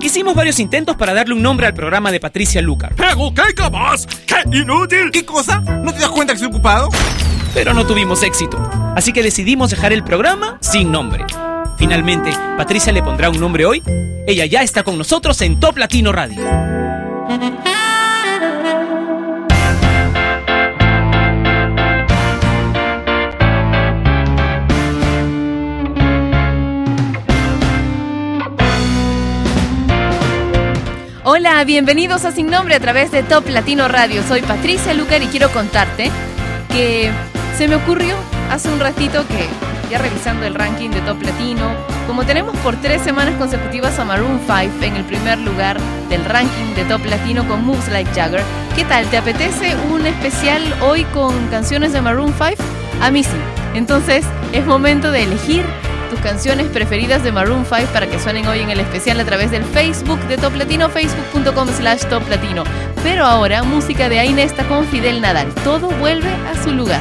Hicimos varios intentos para darle un nombre al programa de Patricia Lucar. ¡Pero qué capaz! ¡Qué inútil! ¿Qué cosa? ¿No te das cuenta que estoy ocupado? Pero no tuvimos éxito, así que decidimos dejar el programa sin nombre. Finalmente, Patricia le pondrá un nombre hoy. Ella ya está con nosotros en Top Latino Radio. Hola, bienvenidos a Sin Nombre a través de Top Latino Radio. Soy Patricia Lucar y quiero contarte que se me ocurrió hace un ratito que, ya revisando el ranking de Top Latino, como tenemos por tres semanas consecutivas a Maroon 5 en el primer lugar del ranking de Top Latino con Moves Like Jagger, ¿qué tal? ¿Te apetece un especial hoy con canciones de Maroon 5? A mí sí. Entonces es momento de elegir tus canciones preferidas de Maroon 5 para que suenen hoy en el especial a través del Facebook de Top Latino, facebook.com slash Top Latino. Pero ahora, música de Ainesta con Fidel Nadal. Todo vuelve a su lugar.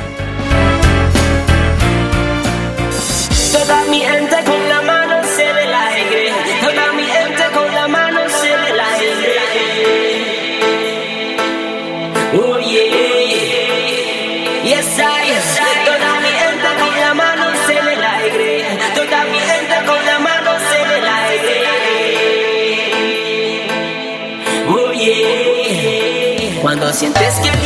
Sientes que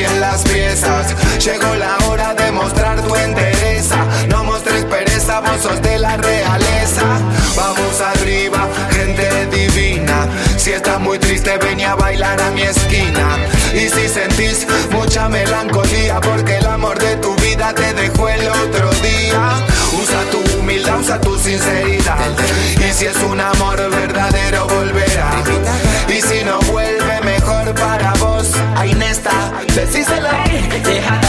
bien las piezas. Llegó la hora de mostrar tu entereza. No mostres pereza, vos sos de la realeza. Vamos arriba, gente divina. Si estás muy triste, ven a bailar a mi esquina. Y si sentís mucha melancolía, porque el amor de tu vida te dejó el otro día. Usa tu humildad, usa tu sinceridad. Y si es un amor verdadero, volverá. Ceci c'est la.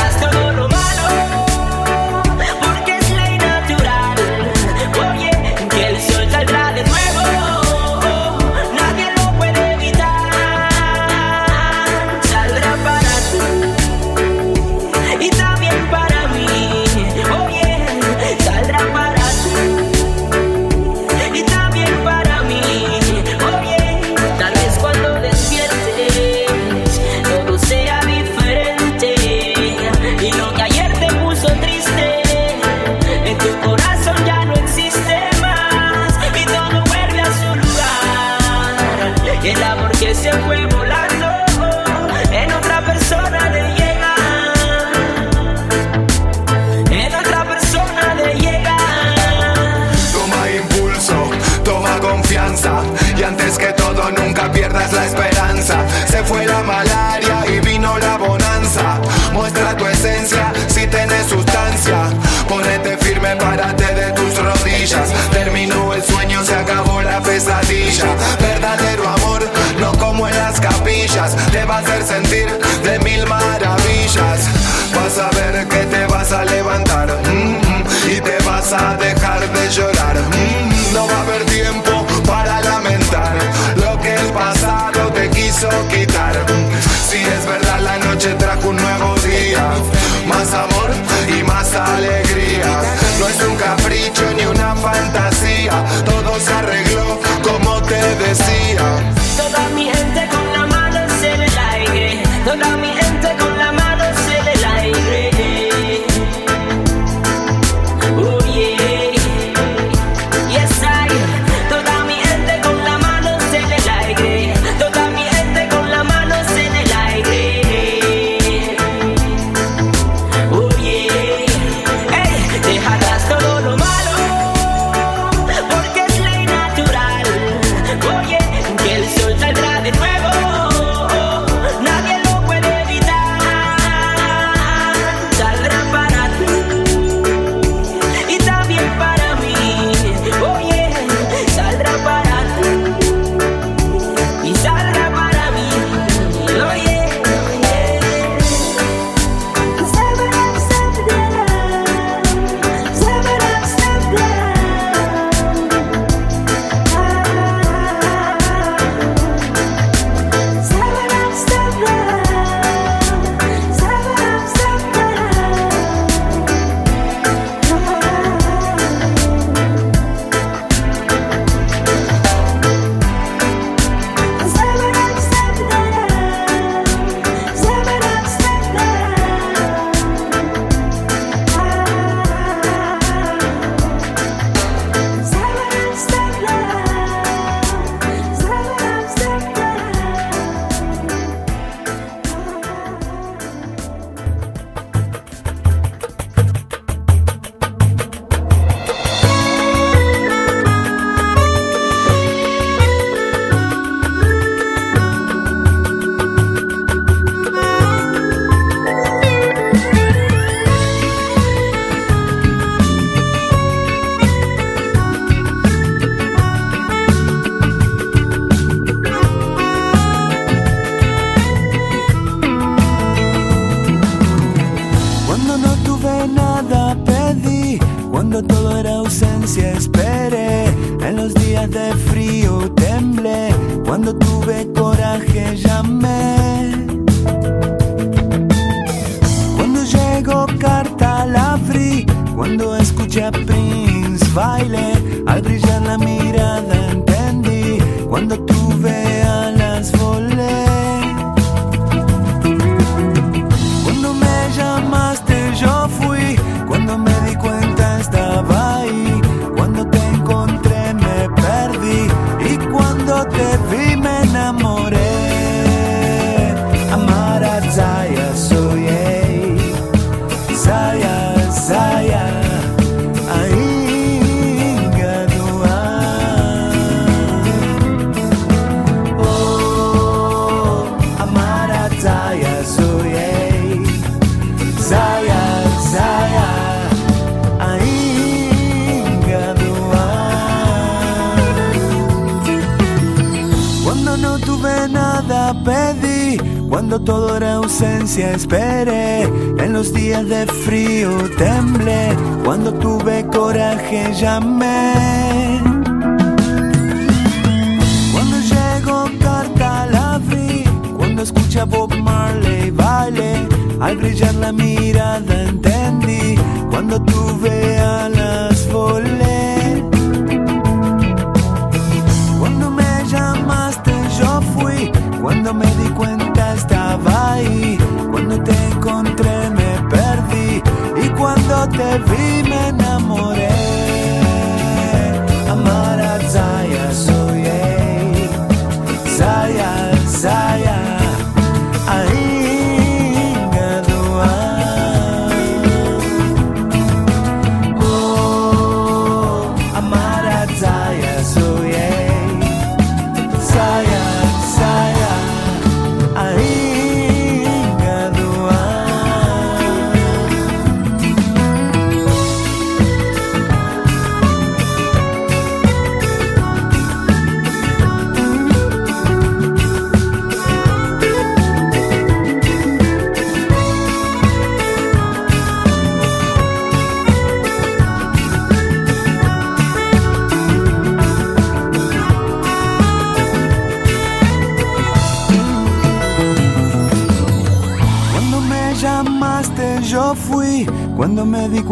A dejar de llorar. No va a haber tiempo para lamentar lo que el pasado te quiso quitar. Si es verdad, cuando todo era ausencia esperé, en los días de frío temblé, cuando tuve coraje llamé. Cuando llegó carta la abrí, cuando escucha Bob Marley baile, al brillar la mirada entendí, cuando tuve alas volé. Cuando me llamaste yo fui, cuando me di cuenta cuando te encontré me perdí y cuando te vi me enamoré.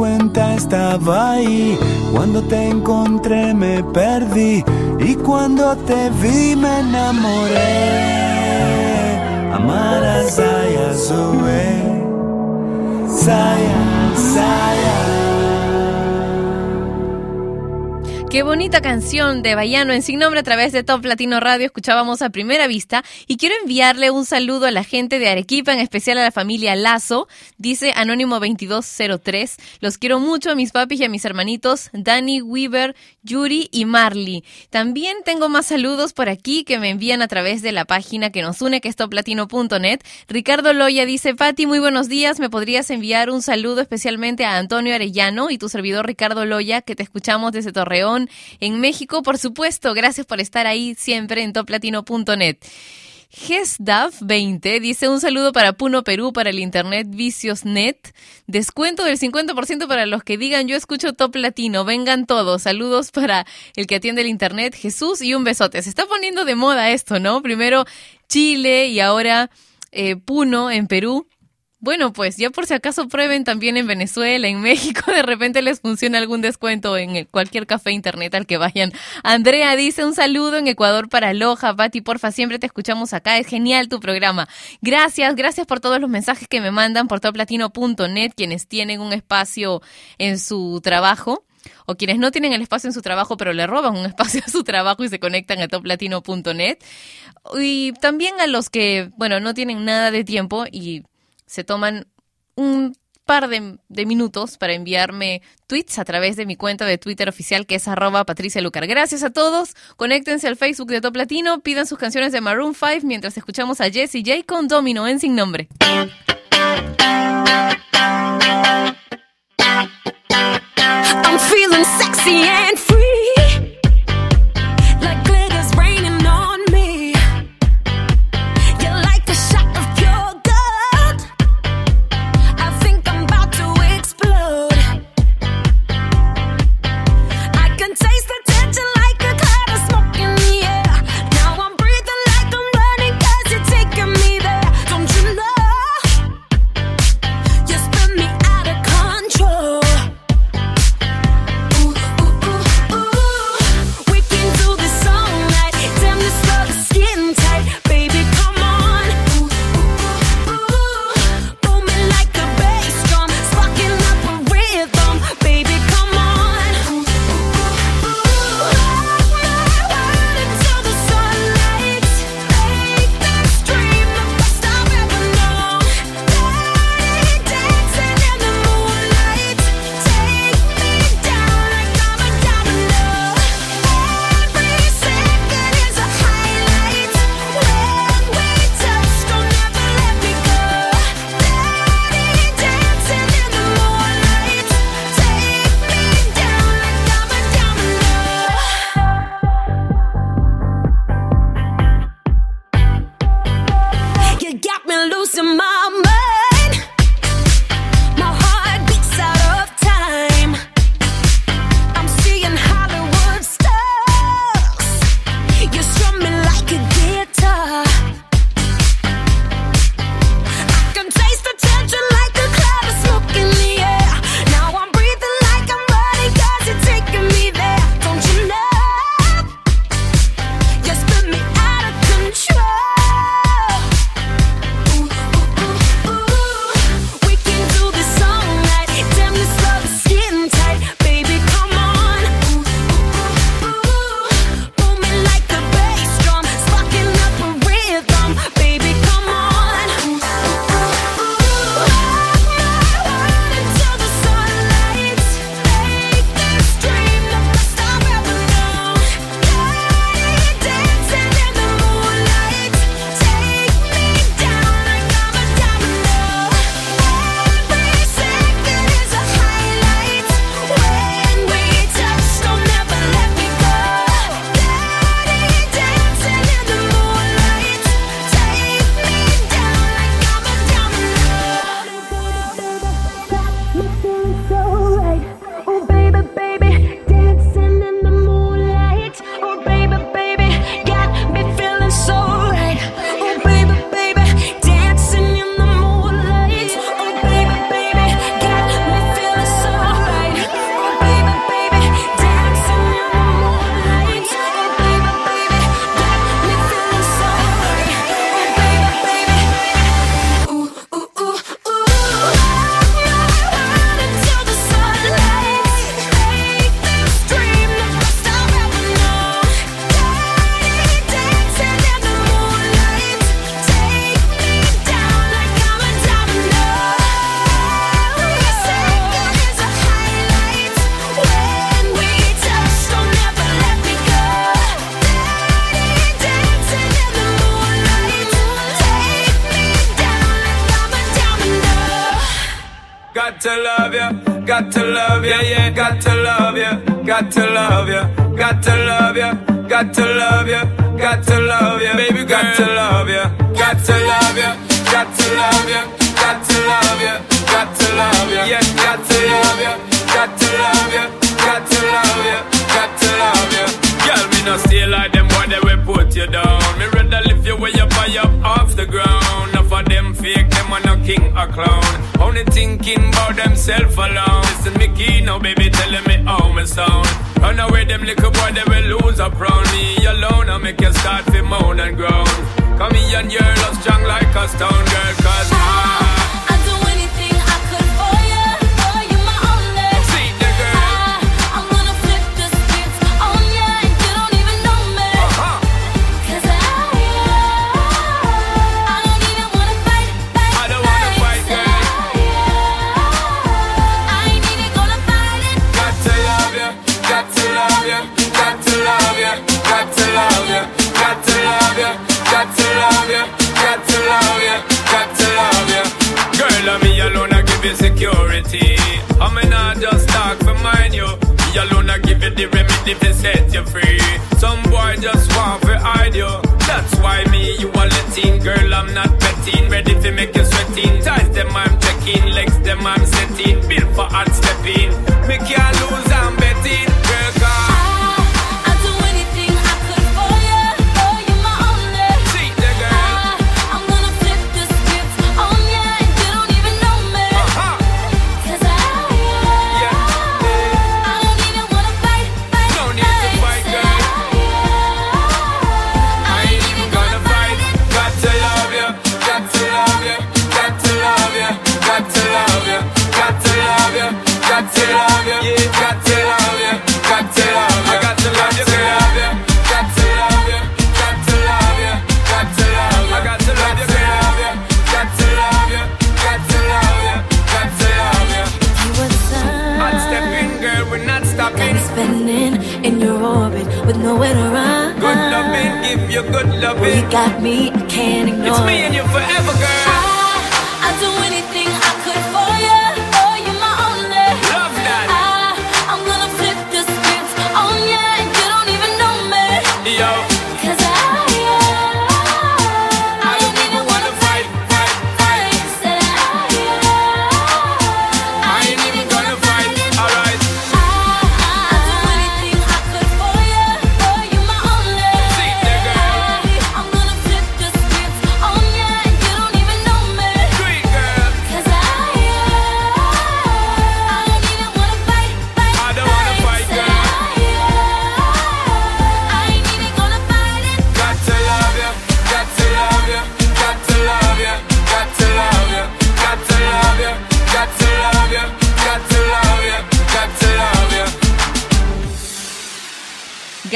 Estaba ahí, cuando te encontré me perdí y cuando te vi me enamoré. Amar a Saya Zoe, Saya, Saya. Qué bonita canción de Bayano en Sin Nombre a través de Top Latino Radio. Escuchábamos a primera vista y quiero enviarle un saludo a la gente de Arequipa, en especial a la familia Lazo. Dice Anónimo 2203. Los quiero mucho a mis papis y a mis hermanitos Dani, Weaver, Yuri y Marley. También tengo más saludos por aquí que me envían a través de la página que nos une, que es toplatino.net. Ricardo Loya dice, Pati, muy buenos días. ¿Me podrías enviar un saludo especialmente a Antonio Arellano y tu servidor Ricardo Loya, que te escuchamos desde Torreón? En México, por supuesto. Gracias por estar ahí siempre en toplatino.net. GESDAF20 dice un saludo para Puno Perú, para el Internet Viciosnet. Descuento del 50% para los que digan yo escucho Top Latino. Vengan todos. Saludos para el que atiende el Internet, Jesús, y un besote. Se está poniendo de moda esto, ¿no? Primero Chile y ahora eh, Puno en Perú. Bueno, pues ya por si acaso prueben también en Venezuela, en México, de repente les funciona algún descuento en cualquier café internet al que vayan. Andrea dice un saludo en Ecuador para Loja, Pati, porfa, siempre te escuchamos acá, es genial tu programa. Gracias, gracias por todos los mensajes que me mandan por toplatino.net, quienes tienen un espacio en su trabajo o quienes no tienen el espacio en su trabajo pero le roban un espacio a su trabajo y se conectan a toplatino.net. Y también a los que, bueno, no tienen nada de tiempo y se toman un par de, minutos para enviarme tweets a través de mi cuenta de Twitter oficial que es arroba Patricia Lucar. Gracias a todos. Conéctense al Facebook de Top Latino, pidan sus canciones de Maroon 5 mientras escuchamos a Jessie J con Domino en Sin Nombre. got to love ya, got to love ya, got to love ya, got to love ya, baby, got to love ya, got to love ya, got to love ya, got to love ya, got to love ya, yeah, got to love ya, got to love ya, got to love ya. got to love you. Girl, me no stay like them boy they will put you down. Me rather lift you way up high up off the ground. Enough of them fake, them are no king or clown. Only thinking about themself alone. Listen, me key now, baby, tell them sound. Run away, them little boy, they will lose up round me alone. I make you start to moan and groan. Come here and you're strong like a stone girl. give you the remedy to set you free. Some boy just want to hide you. That's why me, you are letting. Girl, I'm not betting. Ready to make you sweating. Ties them, I'm checking. Legs them, I'm setting. Built for hard stepping. Me can't nowhere to run. Good loving, give you good loving. Well, You got me, I can't ignore. It's me and you forever, girl. I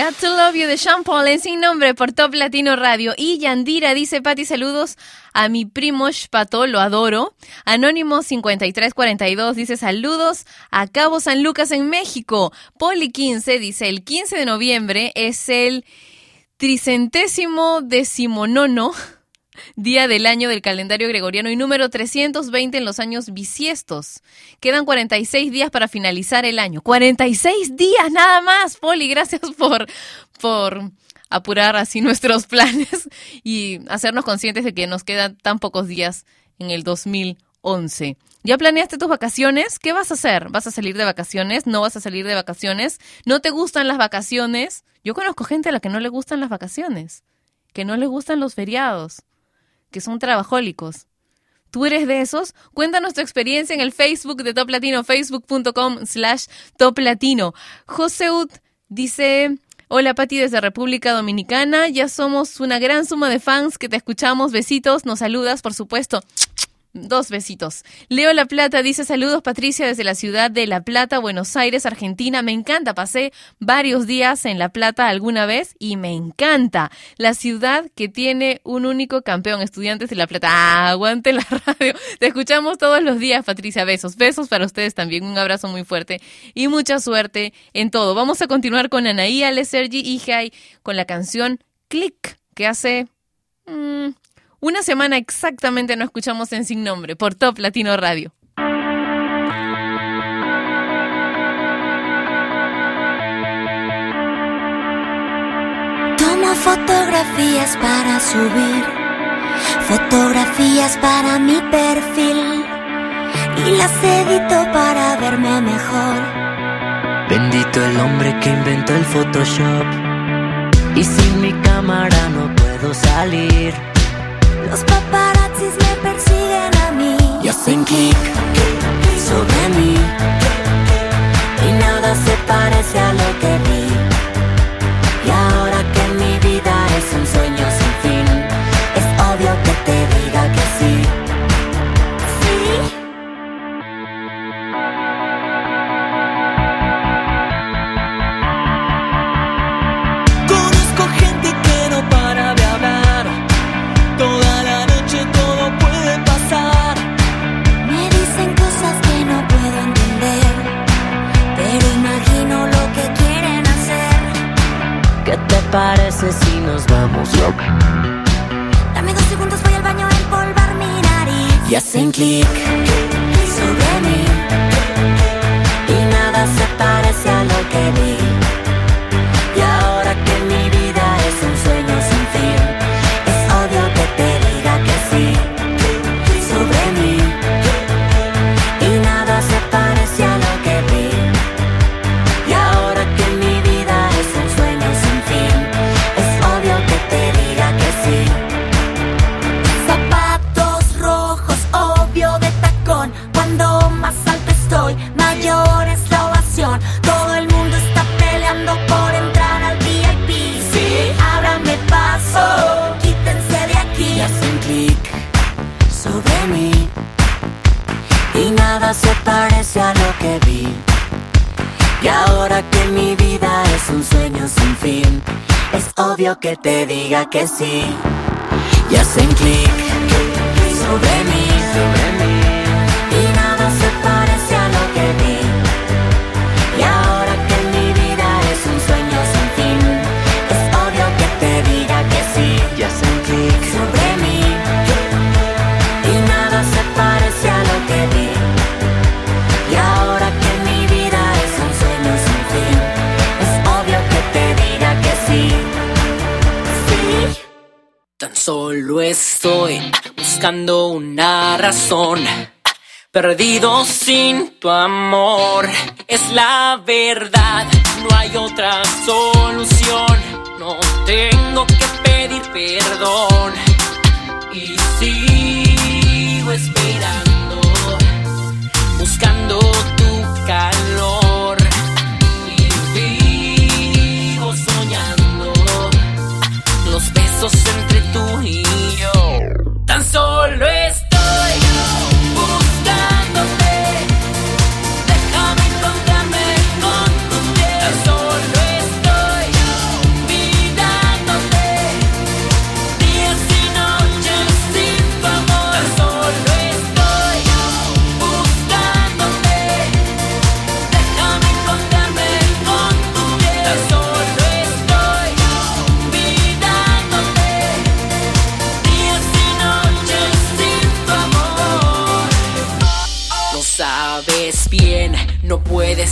Got to Love You de Sean Paul en Sin Nombre por Top Latino Radio. Y Yandira dice, Pati, saludos a mi primo Shpato, lo adoro. Anónimo 5342 dice, saludos a Cabo San Lucas en México. Poli 15 dice, el 15 de noviembre es el tricentésimo decimonono día del año del calendario gregoriano y número 320 en los años bisiestos. Quedan 46 días para finalizar el año. 46 días nada más, Poli. Gracias por, por apurar así nuestros planes y hacernos conscientes de que nos quedan tan pocos días en el 2011. ¿Ya planeaste tus vacaciones? ¿Qué vas a hacer? ¿Vas a salir de vacaciones? ¿No vas a salir de vacaciones? ¿No te gustan las vacaciones? Yo conozco gente a la que no le gustan las vacaciones, que no le gustan los feriados que son trabajólicos. ¿Tú eres de esos? Cuéntanos tu experiencia en el Facebook de Top Latino, facebook.com slash Top Latino. Joseut dice, hola Pati desde República Dominicana, ya somos una gran suma de fans que te escuchamos, besitos, nos saludas, por supuesto. Dos besitos. Leo La Plata dice saludos Patricia desde la ciudad de La Plata, Buenos Aires, Argentina. Me encanta, pasé varios días en La Plata alguna vez y me encanta. La ciudad que tiene un único campeón, estudiantes de La Plata. ¡Ah, aguante la radio. Te escuchamos todos los días, Patricia. Besos. Besos para ustedes también. Un abrazo muy fuerte y mucha suerte en todo. Vamos a continuar con Anaí, Ale, Sergi y Jai con la canción Click, que hace... mmm, una semana exactamente no escuchamos en Sin Nombre por Top Latino Radio. Tomo fotografías para subir, fotografías para mi perfil y las edito para verme mejor. Bendito el hombre que inventó el Photoshop. Y sin mi cámara no puedo salir. Los paparazzis me persiguen a mí Y hacen clic sobre mí. y nada se parece a lo que vi. Parece si nos vamos? Dame dos segundos, voy al baño a empolvar mi nariz. Y hacen clic sobre mí y nada se parece a lo que vi. Y ahora que mi vida es un sueño sin fin es obvio que te diga que sí. Y hacen clic sobre mí. y solo estoy buscando una razón. Perdido sin tu amor, es la verdad, no hay otra solución. No tengo que pedir perdón. Y sigo esperando, solo estoy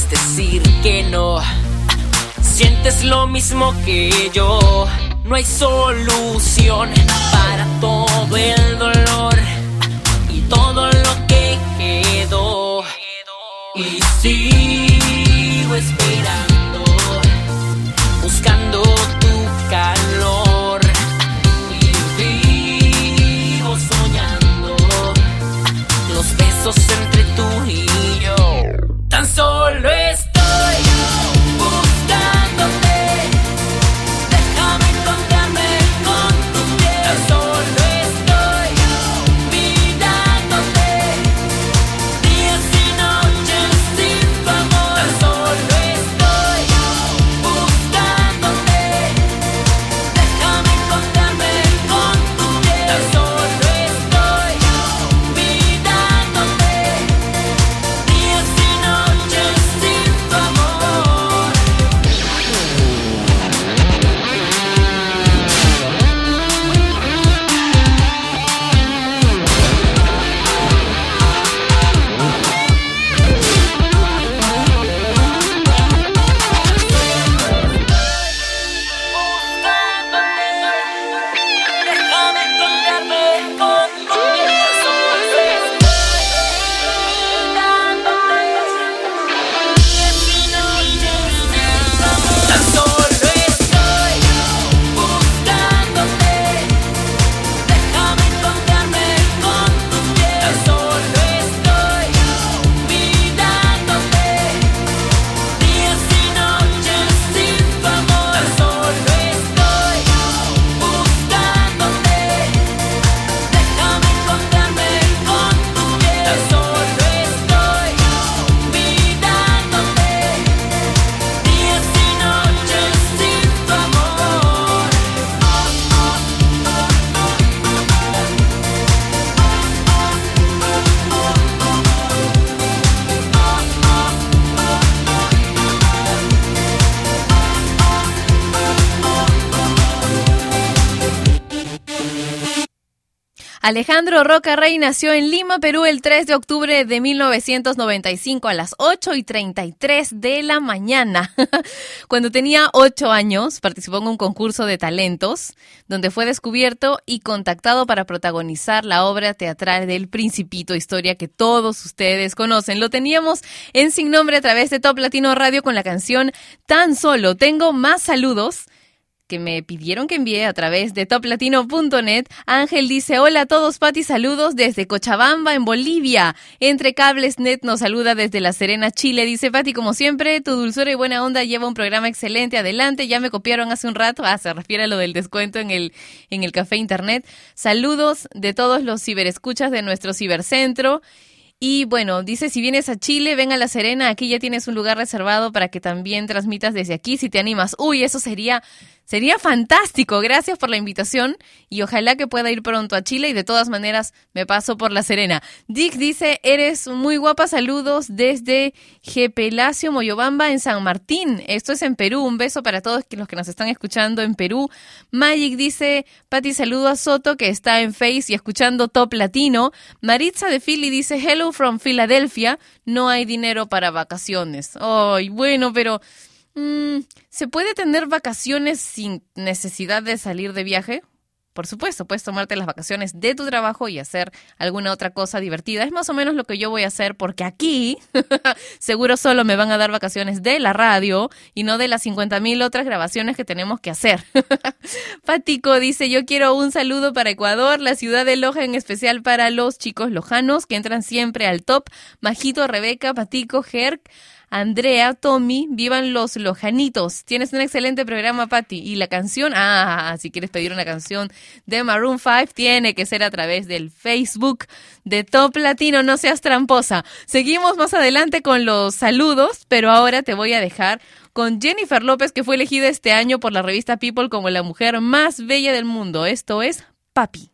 puedes decir que no. Sientes lo mismo que yo. No hay solución para todo el dolor y todo lo que quedó. Alejandro Roca Rey nació en Lima, Perú, el 3 de octubre de 1995 a las 8 y 33 de la mañana. Cuando tenía 8 años, participó en un concurso de talentos, donde fue descubierto y contactado para protagonizar la obra teatral del Principito, historia que todos ustedes conocen. Lo teníamos en Sin Nombre a través de Top Latino Radio con la canción Tan Solo. Tengo más saludos que me pidieron que envíe a través de toplatino.net. Ángel dice, hola a todos, Pati, saludos desde Cochabamba, en Bolivia. Entre Cables Net nos saluda desde La Serena, Chile. Dice, Pati, como siempre, tu dulzura y buena onda lleva un programa excelente. Adelante, ya me copiaron hace un rato. Ah, se refiere a lo del descuento en el, en el café internet. Saludos de todos los ciberescuchas de nuestro cibercentro. Y bueno, dice, si vienes a Chile, ven a La Serena, aquí ya tienes un lugar reservado para que también transmitas desde aquí si te animas. Uy, eso sería Sería fantástico. Gracias por la invitación y ojalá que pueda ir pronto a Chile y de todas maneras me paso por La Serena. Dick dice, eres muy guapa. Saludos desde Gepelacio, Moyobamba, en San Martín. Esto es en Perú. Un beso para todos los que nos están escuchando en Perú. Magic dice, Pati, saludo a Soto que está en Face y escuchando Top Latino. Maritza de Philly dice, hello from Philadelphia. No hay dinero para vacaciones. Ay, bueno, pero... Mm, ¿Se puede tener vacaciones sin necesidad de salir de viaje? Por supuesto, puedes tomarte las vacaciones de tu trabajo y hacer alguna otra cosa divertida. Es más o menos lo que yo voy a hacer porque aquí seguro solo me van a dar vacaciones de la radio y no de las 50 mil otras grabaciones que tenemos que hacer. Patico dice, yo quiero un saludo para Ecuador, la ciudad de Loja en especial para los chicos lojanos que entran siempre al top. Majito, Rebeca, Patico, Jerk. Andrea, Tommy, vivan los lojanitos. Tienes un excelente programa, Patti. Y la canción, ah, si quieres pedir una canción de Maroon 5, tiene que ser a través del Facebook de Top Latino. No seas tramposa. Seguimos más adelante con los saludos, pero ahora te voy a dejar con Jennifer López, que fue elegida este año por la revista People como la mujer más bella del mundo. Esto es Papi.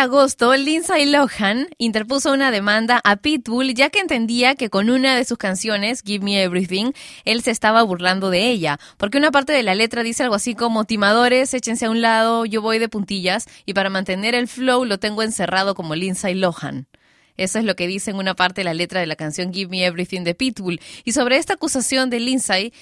Agosto, Lindsay Lohan interpuso una demanda a Pitbull ya que entendía que con una de sus canciones, Give Me Everything, él se estaba burlando de ella, porque una parte de la letra dice algo así como timadores, échense a un lado, yo voy de puntillas y para mantener el flow lo tengo encerrado como Lindsay Lohan. Eso es lo que dice en una parte de la letra de la canción Give Me Everything de Pitbull. Y sobre esta acusación de Lindsay,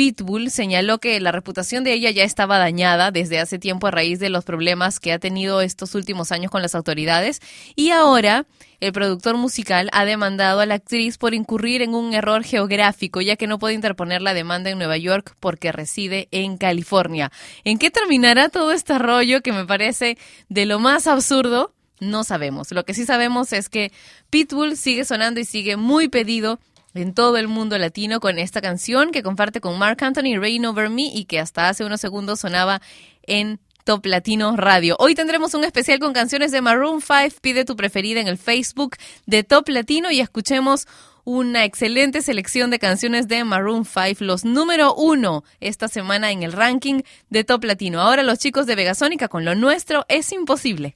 Pitbull señaló que la reputación de ella ya estaba dañada desde hace tiempo a raíz de los problemas que ha tenido estos últimos años con las autoridades y ahora el productor musical ha demandado a la actriz por incurrir en un error geográfico ya que no puede interponer la demanda en Nueva York porque reside en California. ¿En qué terminará todo este rollo que me parece de lo más absurdo? No sabemos. Lo que sí sabemos es que Pitbull sigue sonando y sigue muy pedido en todo el mundo latino con esta canción que comparte con Mark Anthony, Rain Over Me y que hasta hace unos segundos sonaba en Top Latino Radio. Hoy tendremos un especial con canciones de Maroon 5. Pide tu preferida en el Facebook de Top Latino y escuchemos una excelente selección de canciones de Maroon 5, los número uno esta semana en el ranking de Top Latino. Ahora los chicos de Vegasónica con lo nuestro es imposible.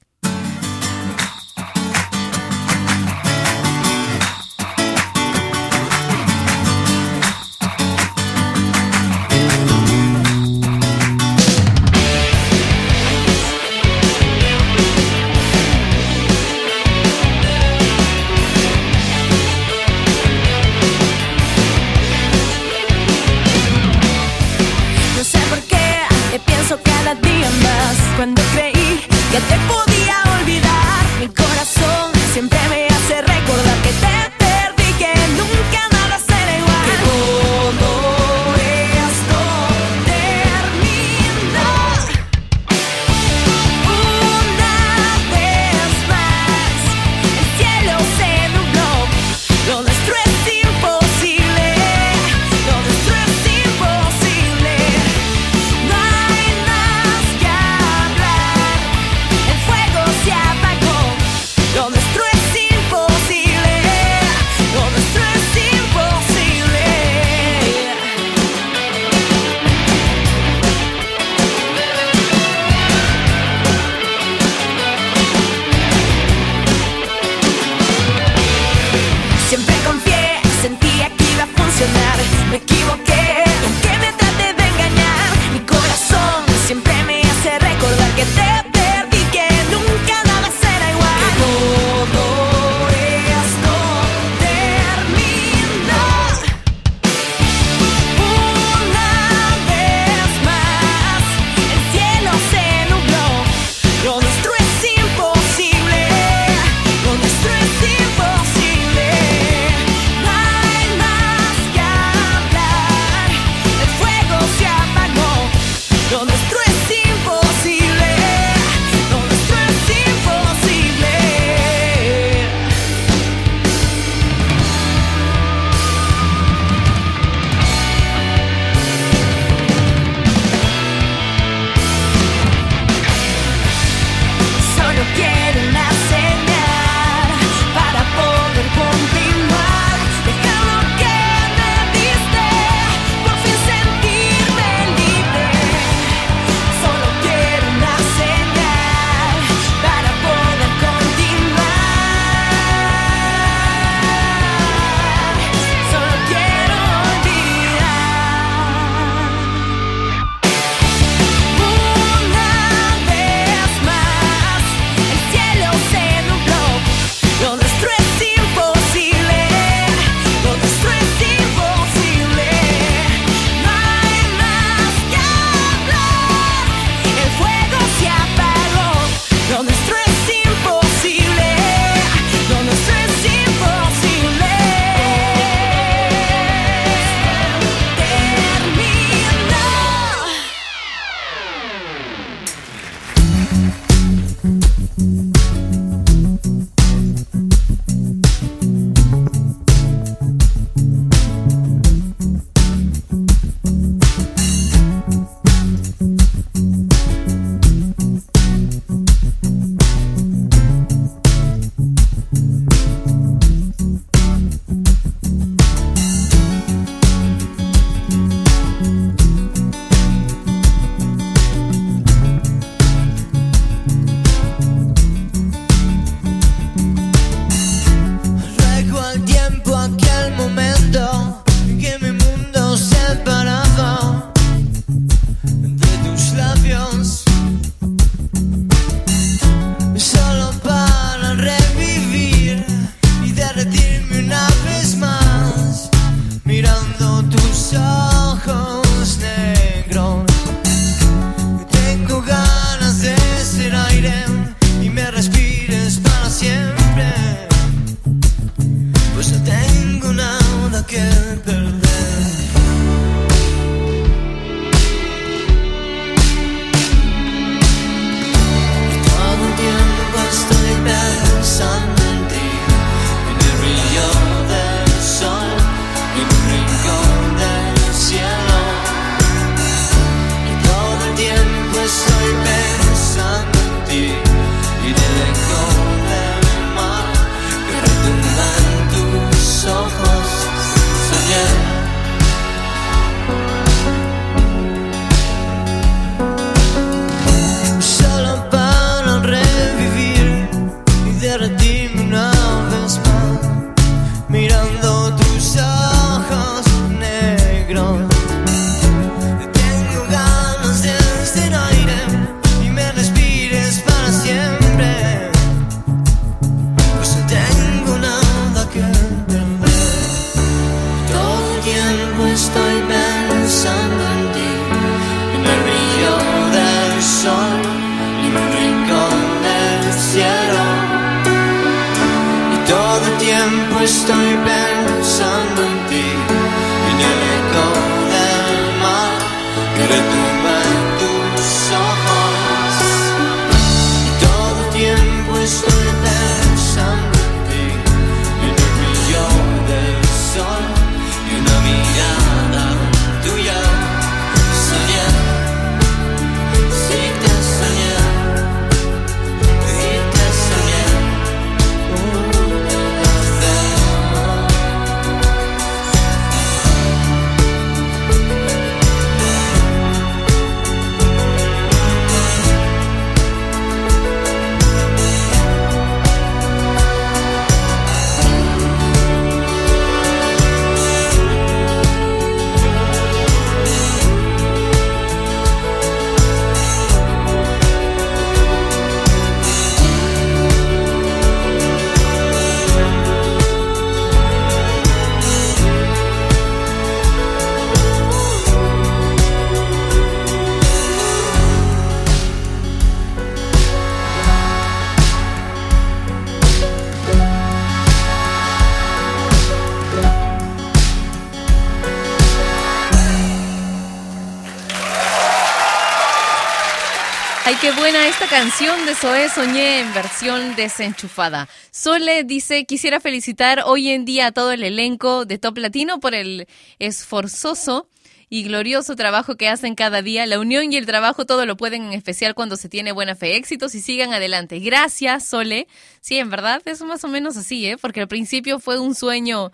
Zoé Soñé en versión desenchufada. Sole dice, quisiera felicitar hoy en día a todo el elenco de Top Latino por el esforzoso y glorioso trabajo que hacen cada día. La unión y el trabajo todo lo pueden, en especial cuando se tiene buena fe. Éxitos y sigan adelante. Gracias, Sole. Sí, en verdad es más o menos así, ¿eh? Porque al principio fue un sueño,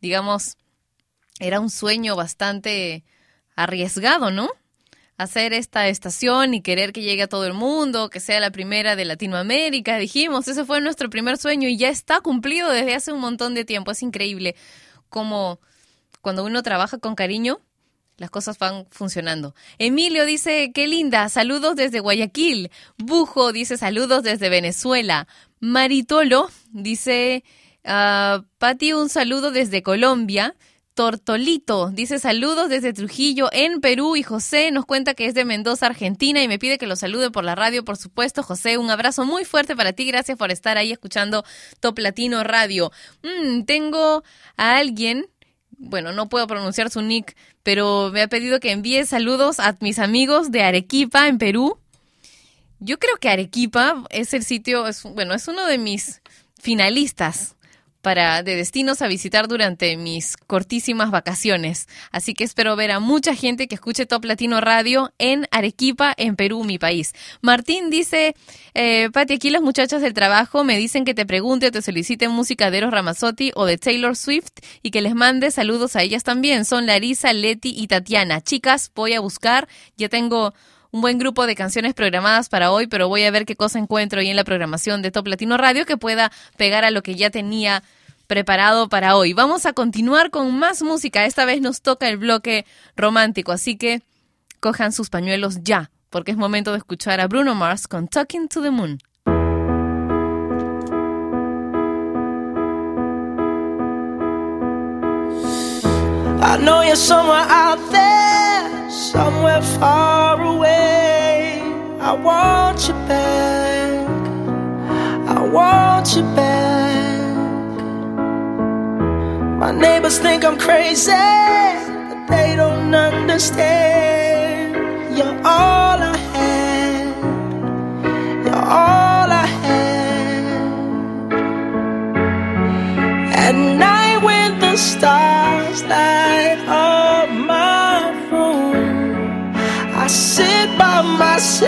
digamos, era un sueño bastante arriesgado, ¿no? Hacer esta estación y querer que llegue a todo el mundo, que sea la primera de Latinoamérica. Dijimos, ese fue nuestro primer sueño y ya está cumplido desde hace un montón de tiempo. Es increíble como cuando uno trabaja con cariño, las cosas van funcionando. Emilio dice, qué linda, saludos desde Guayaquil. Bujo dice, saludos desde Venezuela. Maritolo dice, ah, Pati, un saludo desde Colombia. Tortolito dice saludos desde Trujillo en Perú y José nos cuenta que es de Mendoza, Argentina y me pide que lo salude por la radio, por supuesto. José, un abrazo muy fuerte para ti, gracias por estar ahí escuchando Top Latino Radio. Mm, tengo a alguien, bueno, no puedo pronunciar su nick, pero me ha pedido que envíe saludos a mis amigos de Arequipa en Perú. Yo creo que Arequipa es el sitio, es, bueno, es uno de mis finalistas para de destinos a visitar durante mis cortísimas vacaciones. Así que espero ver a mucha gente que escuche Top Latino Radio en Arequipa, en Perú, mi país. Martín dice, eh, Pati, aquí las muchachas del trabajo me dicen que te pregunte o te soliciten música de Eros Ramazzotti o de Taylor Swift y que les mande saludos a ellas también. Son Larisa, Leti y Tatiana. Chicas, voy a buscar, ya tengo un buen grupo de canciones programadas para hoy, pero voy a ver qué cosa encuentro ahí en la programación de Top Latino Radio que pueda pegar a lo que ya tenía preparado para hoy. Vamos a continuar con más música. Esta vez nos toca el bloque romántico, así que cojan sus pañuelos ya, porque es momento de escuchar a Bruno Mars con Talking to the Moon. Somewhere far away. I want you back. I want you back. My neighbors think I'm crazy, but they don't understand. You're all I had. You're all I had. At night when the stars light up I sit by myself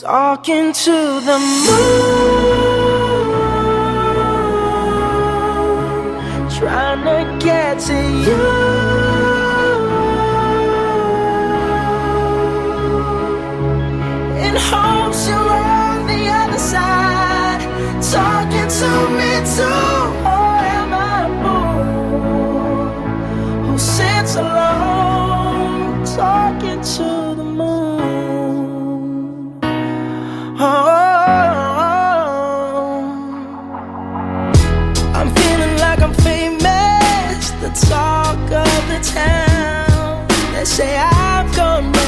talking to the moon, trying to get to you. In hopes you're on the other side, talking to me too. Or am I a fool who sits alone, talking to the moon. Oh, I'm feeling like I'm famous, the talk of the town. They say I've gone.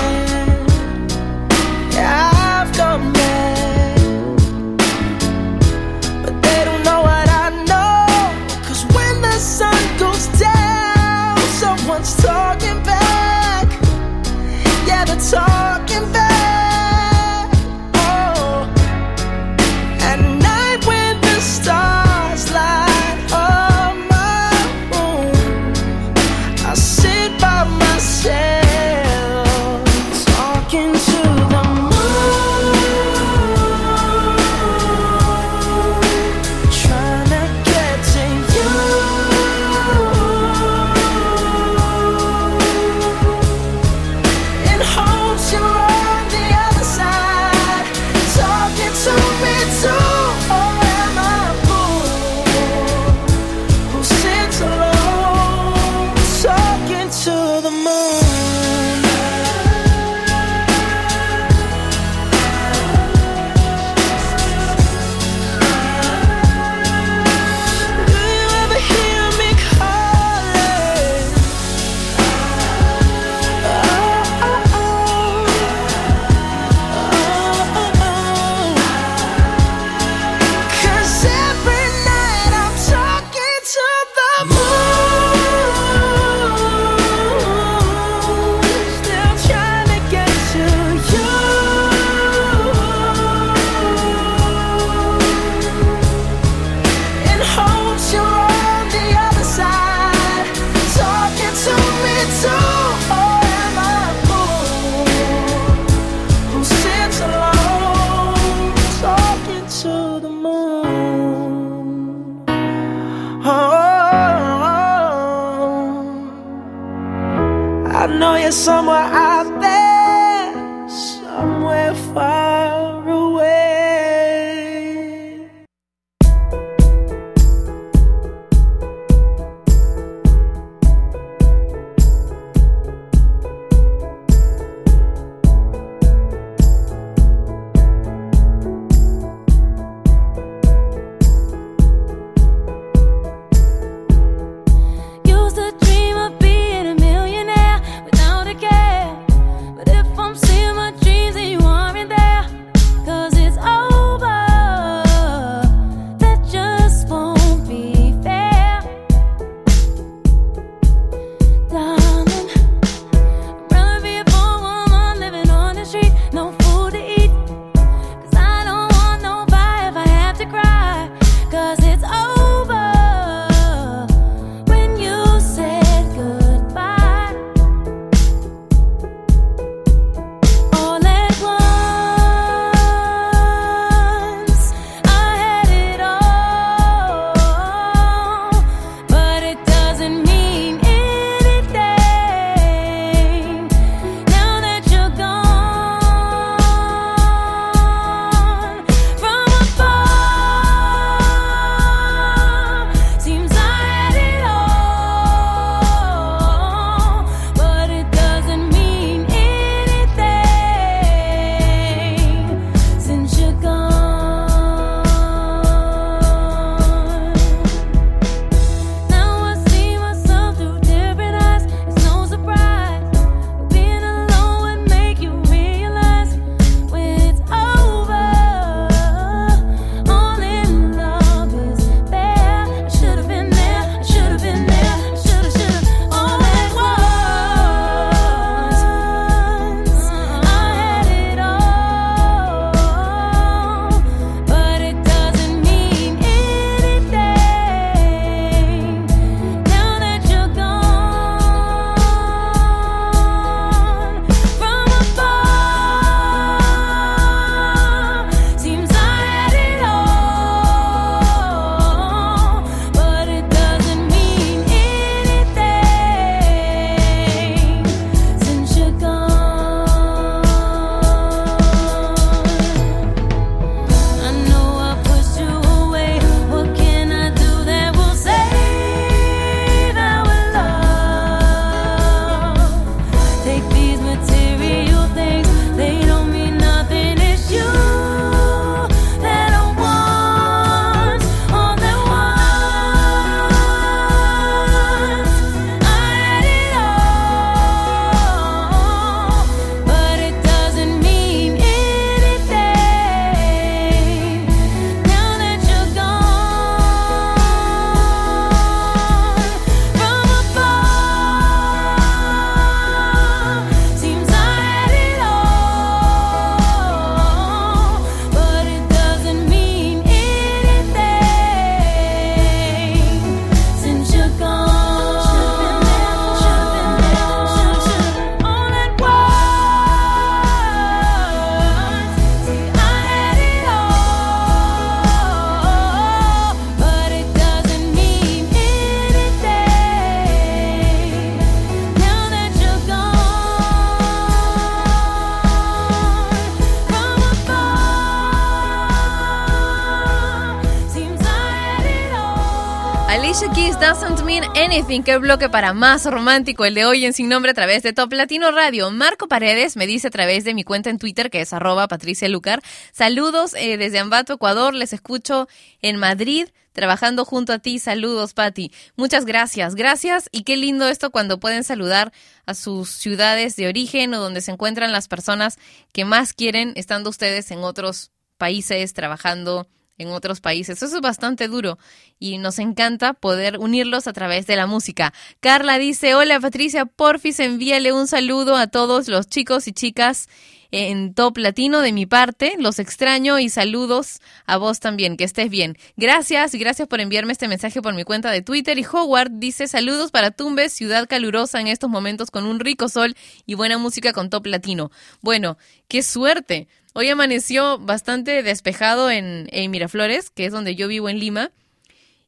Keys Doesn't Mean Anything. Qué bloque para más romántico el de hoy en Sin Nombre a través de Top Latino Radio. Marco Paredes me dice a través de mi cuenta en Twitter, que es arroba Patricia Lucar. Saludos eh, desde Ambato, Ecuador. Les escucho en Madrid trabajando junto a ti. Saludos, Patti. Muchas gracias. Gracias y qué lindo esto cuando pueden saludar a sus ciudades de origen o donde se encuentran las personas que más quieren estando ustedes en otros países trabajando en otros países. Eso es bastante duro y nos encanta poder unirlos a través de la música. Carla dice, hola Patricia, porfis envíale un saludo a todos los chicos y chicas en Top Latino de mi parte. Los extraño y saludos a vos también. Que estés bien. Gracias y gracias por enviarme este mensaje por mi cuenta de Twitter. Y Howard dice saludos para Tumbes, ciudad calurosa en estos momentos con un rico sol y buena música con Top Latino. Bueno, qué suerte. Hoy amaneció bastante despejado en, Miraflores, que es donde yo vivo en Lima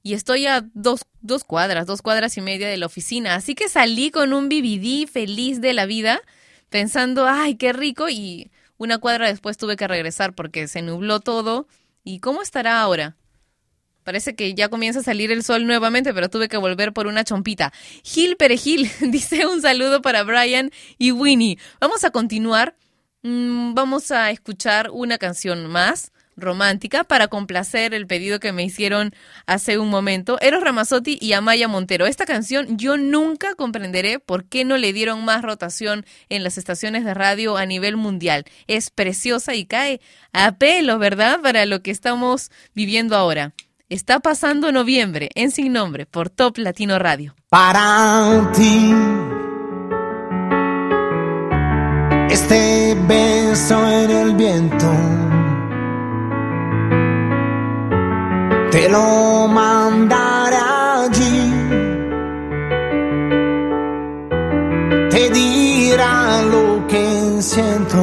y estoy a dos, dos cuadras, dos cuadras y media de la oficina. Así que salí con un BBD feliz de la vida, pensando, ay, qué rico. Y una cuadra después tuve que regresar porque se nubló todo. ¿Y cómo estará ahora? Parece que ya comienza a salir el sol nuevamente, pero tuve que volver por una chompita. Gil Perejil dice un saludo para Brian y Winnie. Vamos a continuar. Mm, vamos a escuchar una canción más romántica para complacer el pedido que me hicieron hace un momento. Eros Ramazzotti y Amaya Montero. Esta canción yo nunca comprenderé por qué no le dieron más rotación en las estaciones de radio a nivel mundial. Es preciosa y cae a pelo, ¿verdad? Para lo que estamos viviendo ahora. Está pasando noviembre en Sin Nombre por Top Latino Radio. Para ti, este beso en el viento. te lo mandaré allí. Te dirá lo que siento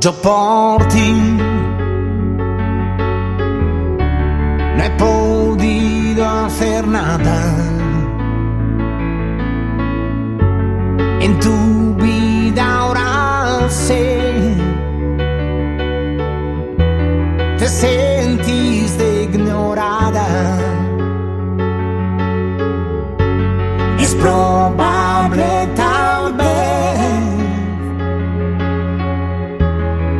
yo por ti. No he podido hacer nada en tu vida ahora sé. Te sentiste ignorada. Es probable tal vez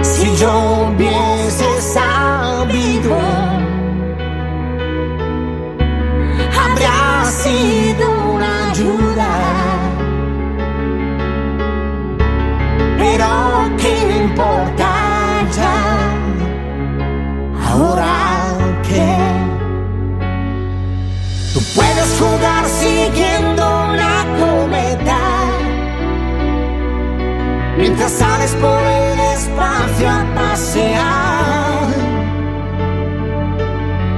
si yo Pero qué importa ahora que tú puedes jugar siguiendo una cometa. Mientras sales por el espacio a pasear.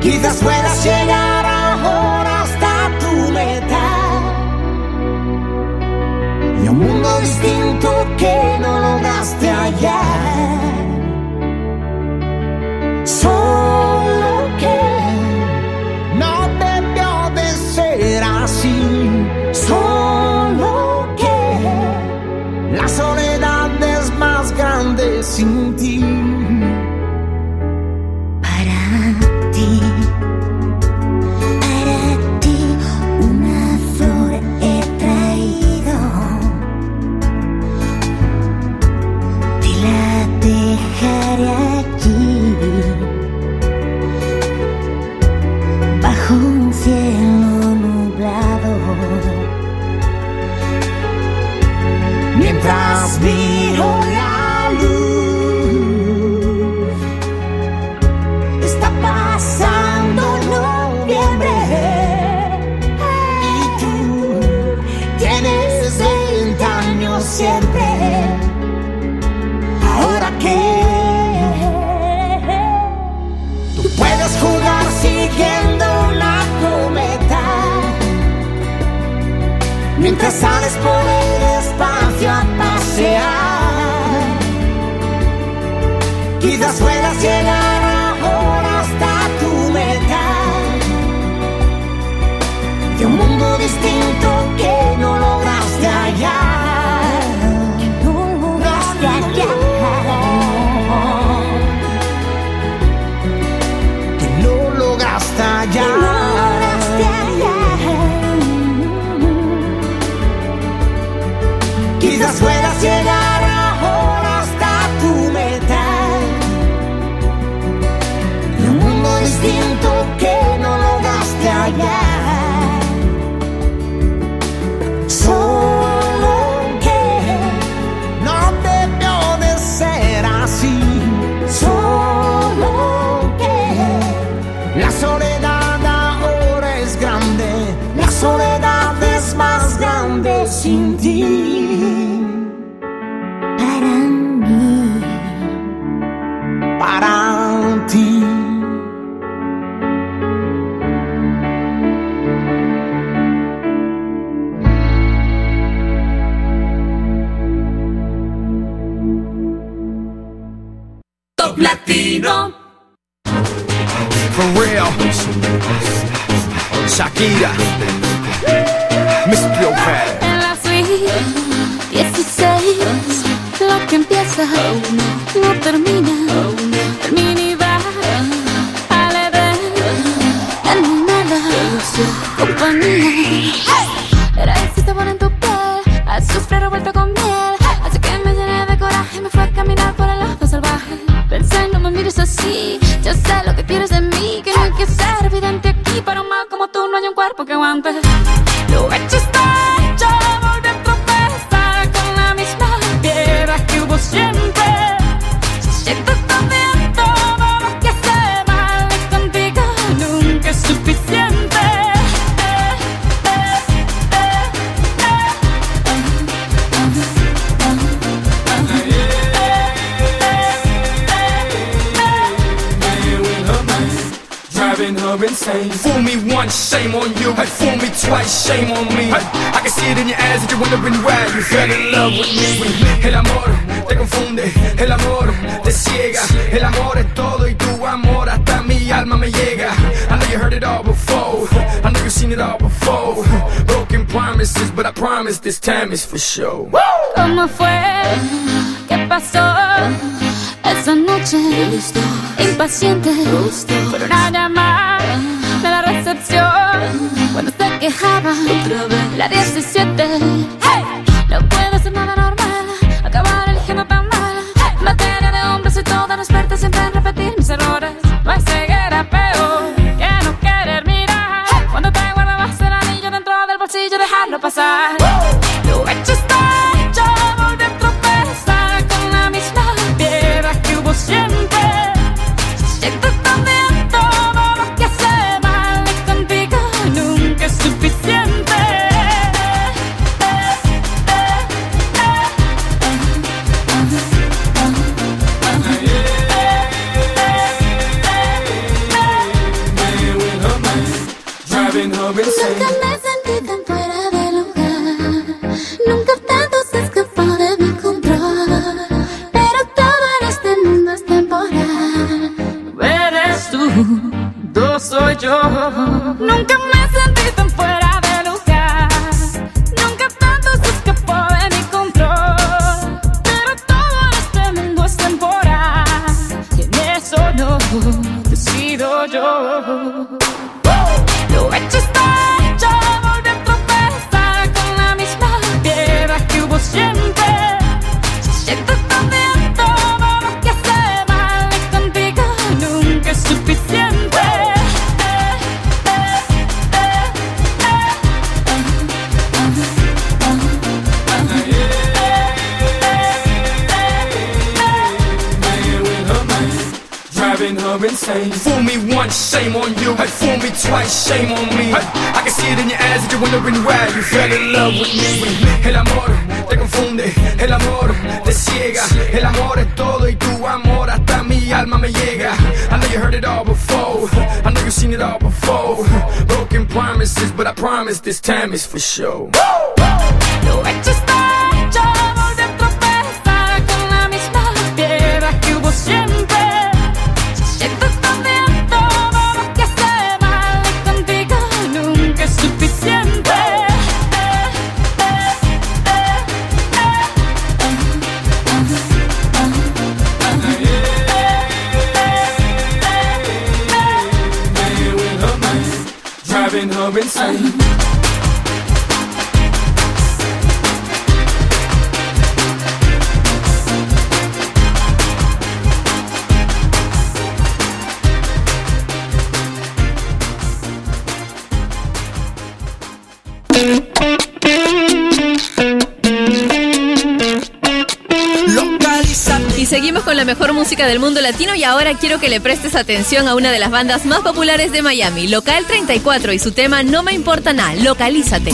Quizás puedas llegar un mundo distinto que no lograste ayer. it all before. I know you seen it all before. Broken promises, but I promise this time is for sure. ¿Cómo fue? ¿Qué pasó? Esa noche, impaciente, pero nada más. De la recepción, cuando se quejaba, la 17. ¡Hey! love with me. El amor te confunde, el amor te ciega. El amor es todo y tu amor hasta mi alma me llega. I know you heard it all before, I know you've seen it all before. Broken promises, but I promise this time is for sure. No, I del mundo latino y ahora quiero que le prestes atención a una de las bandas más populares de Miami, Local 34 y su tema No me importa nada, localízate.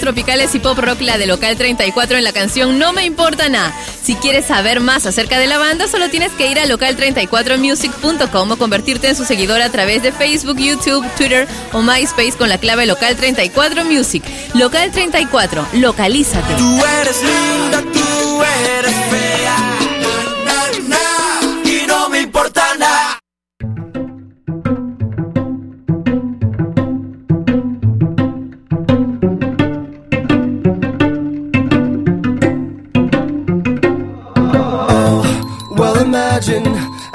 Tropicales y pop rock la de Local 34 en la canción No me importa nada. Si quieres saber más acerca de la banda, solo tienes que ir a local34music.com o convertirte en su seguidor a través de Facebook, YouTube, Twitter o MySpace con la clave Local 34 Music. Local 34, localízate. Tú eres linda, tú eres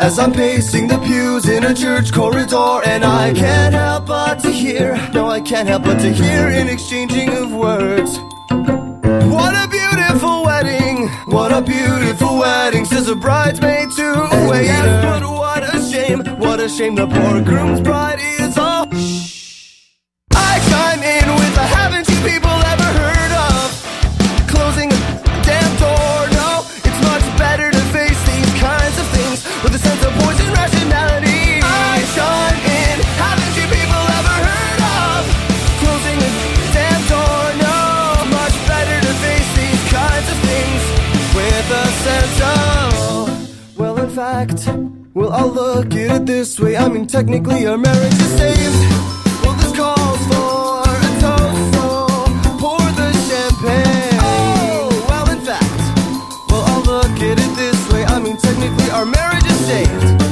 as I'm pacing the pews in a church corridor, and I can't help but to hear, no, I can't help but to hear an exchanging of words. What a beautiful wedding! What a beautiful wedding! Says a bridesmaid to a waiter. Yes, but what a shame! What a shame! The poor groom's bride is all. I chime in with a haven't you people ever well, I'll look at it this way. I mean, technically, our marriage is saved. Well, this calls for a toast, so pour the champagne. Oh, well, in fact, well, I'll look at it this way. I mean, technically, our marriage is saved.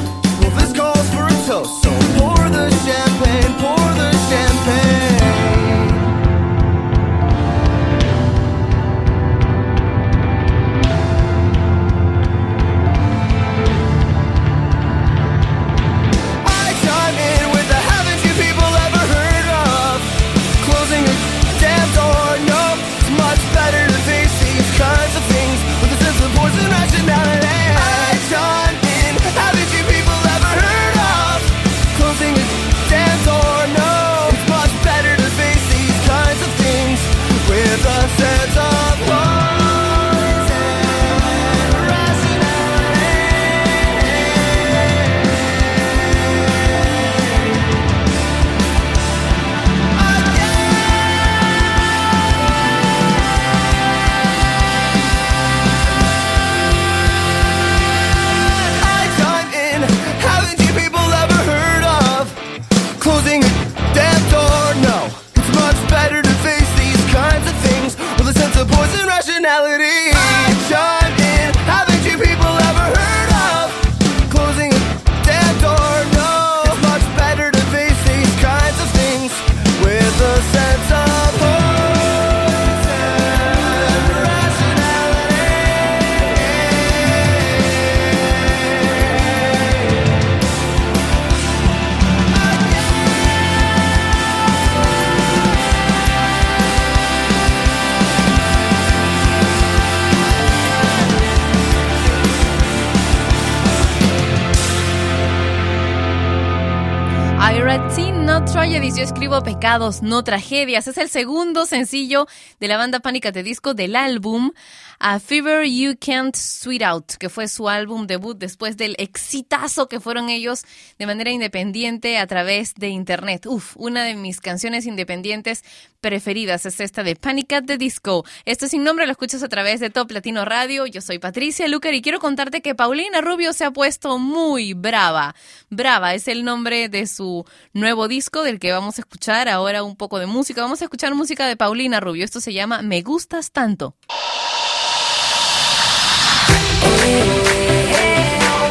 Tragedies. Escribo pecados, no tragedias. Es el segundo sencillo de la banda Pánica de Disco del álbum A Fever You Can't Sweet Out, que fue su álbum debut después del exitazo que fueron ellos de manera independiente a través de internet. Uf, una de mis canciones independientes preferidas es esta de Pánica de Disco. Esto sin nombre lo escuchas a través de Top Latino Radio. Yo soy Patricia Lucar y quiero contarte que Paulina Rubio se ha puesto muy brava. Brava es el nombre de su nuevo disco del que vamos a escuchar ahora un poco de música. Vamos a escuchar música de Paulina Rubio. Esto se llama Me gustas tanto.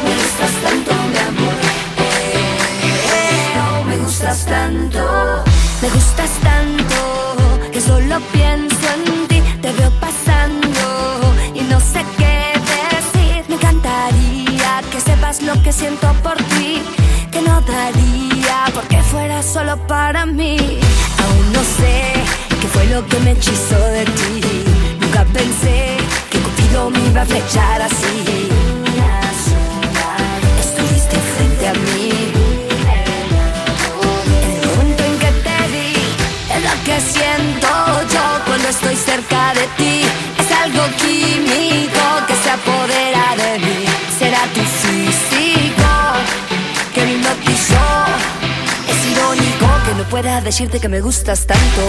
Me gustas tanto, mi amor. Me gustas tanto. Me gustas tanto que solo pienso en ti. Te veo pasando y no sé qué decir. Me encantaría que sepas lo que siento por ti. Daría porque fuera solo para mí. Aún no sé qué fue lo que me hechizó de ti. Nunca pensé que Cupido me iba a flechar así. Estuviste frente a mí. El momento en que te vi, es lo que siento yo cuando estoy cerca de ti. Es algo químico que se apodera de mí. Pueda decirte que me gustas tanto.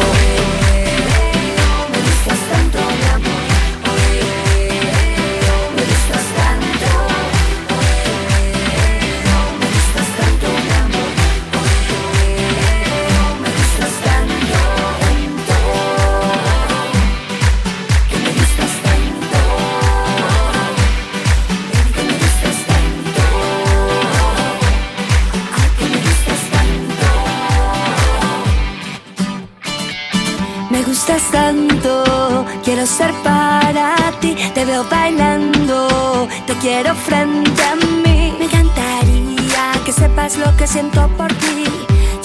Gustas tanto, quiero ser para ti. Te veo bailando, te quiero frente a mí. Me encantaría que sepas lo que siento por ti.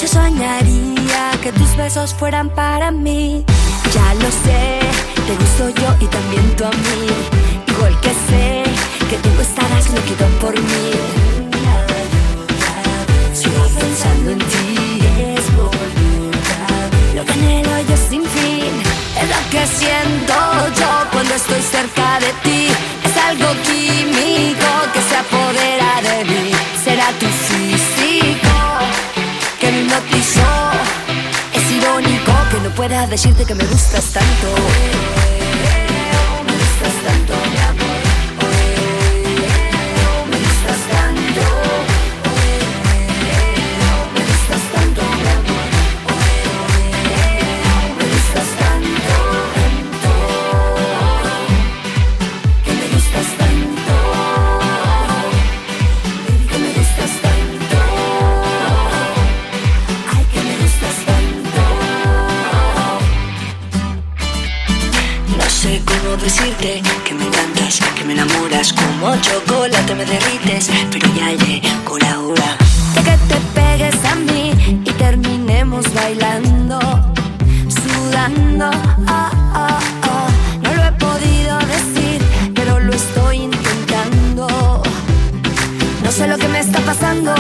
Yo soñaría que tus besos fueran para mí. Ya lo sé, te gusto yo y también tú a mí. Igual que sé que tú estarás loquito por mí. Que siento yo cuando estoy cerca de ti. Es algo químico que se apodera de mí. Será tu físico que me hipnotizó. Es irónico que no pueda decirte que me gustas tanto sé cómo decirte que me encantas, que me enamoras como chocolate me derrites, pero ya llegó la hora de que te pegues a mí y terminemos bailando sudando. ah, ah, ah. No lo he podido decir, pero lo estoy intentando. No sé lo que me está pasando.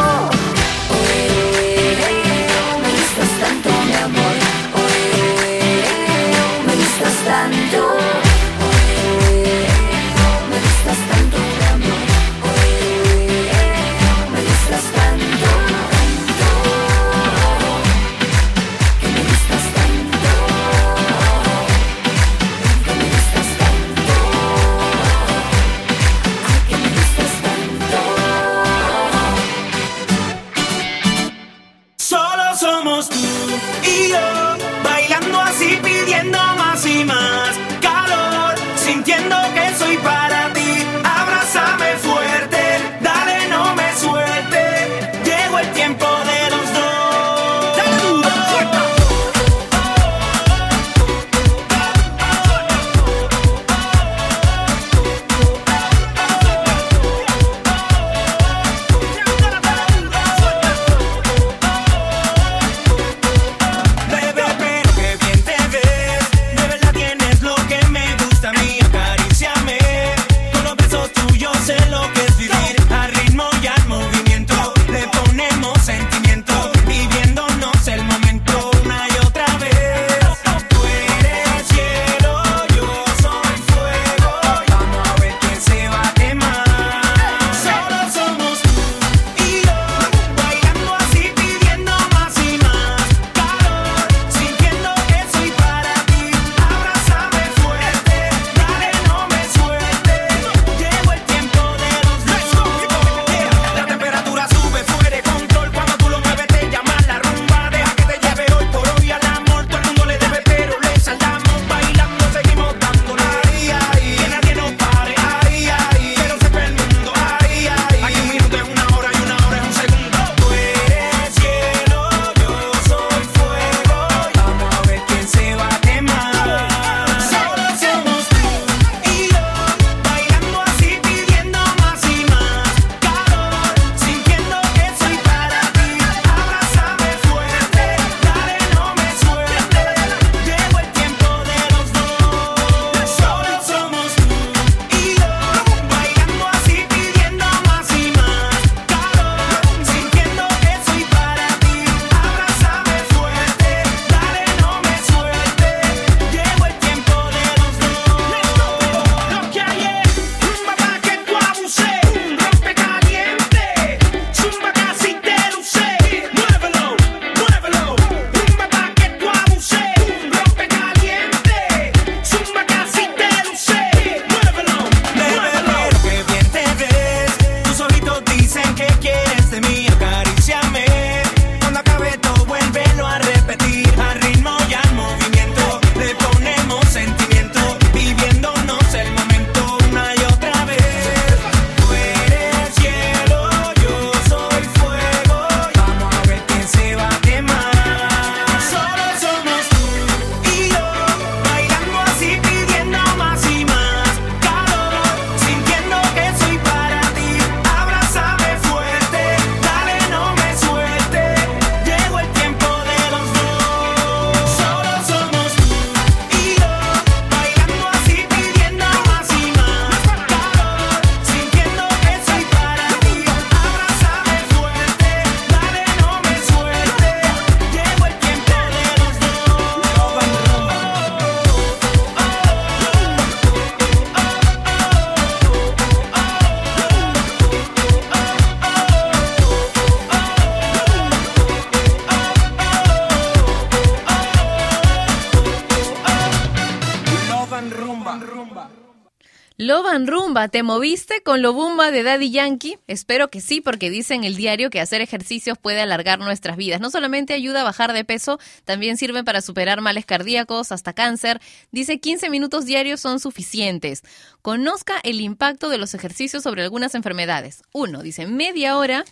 ¿Te moviste con Lobumba de Daddy Yankee? Espero que sí, porque dice en el diario que hacer ejercicios puede alargar nuestras vidas. No solamente ayuda a bajar de peso, también sirve para superar males cardíacos, hasta cáncer. Dice 15 minutos diarios son suficientes. Conozca el impacto de los ejercicios sobre algunas enfermedades. Uno, dice media hora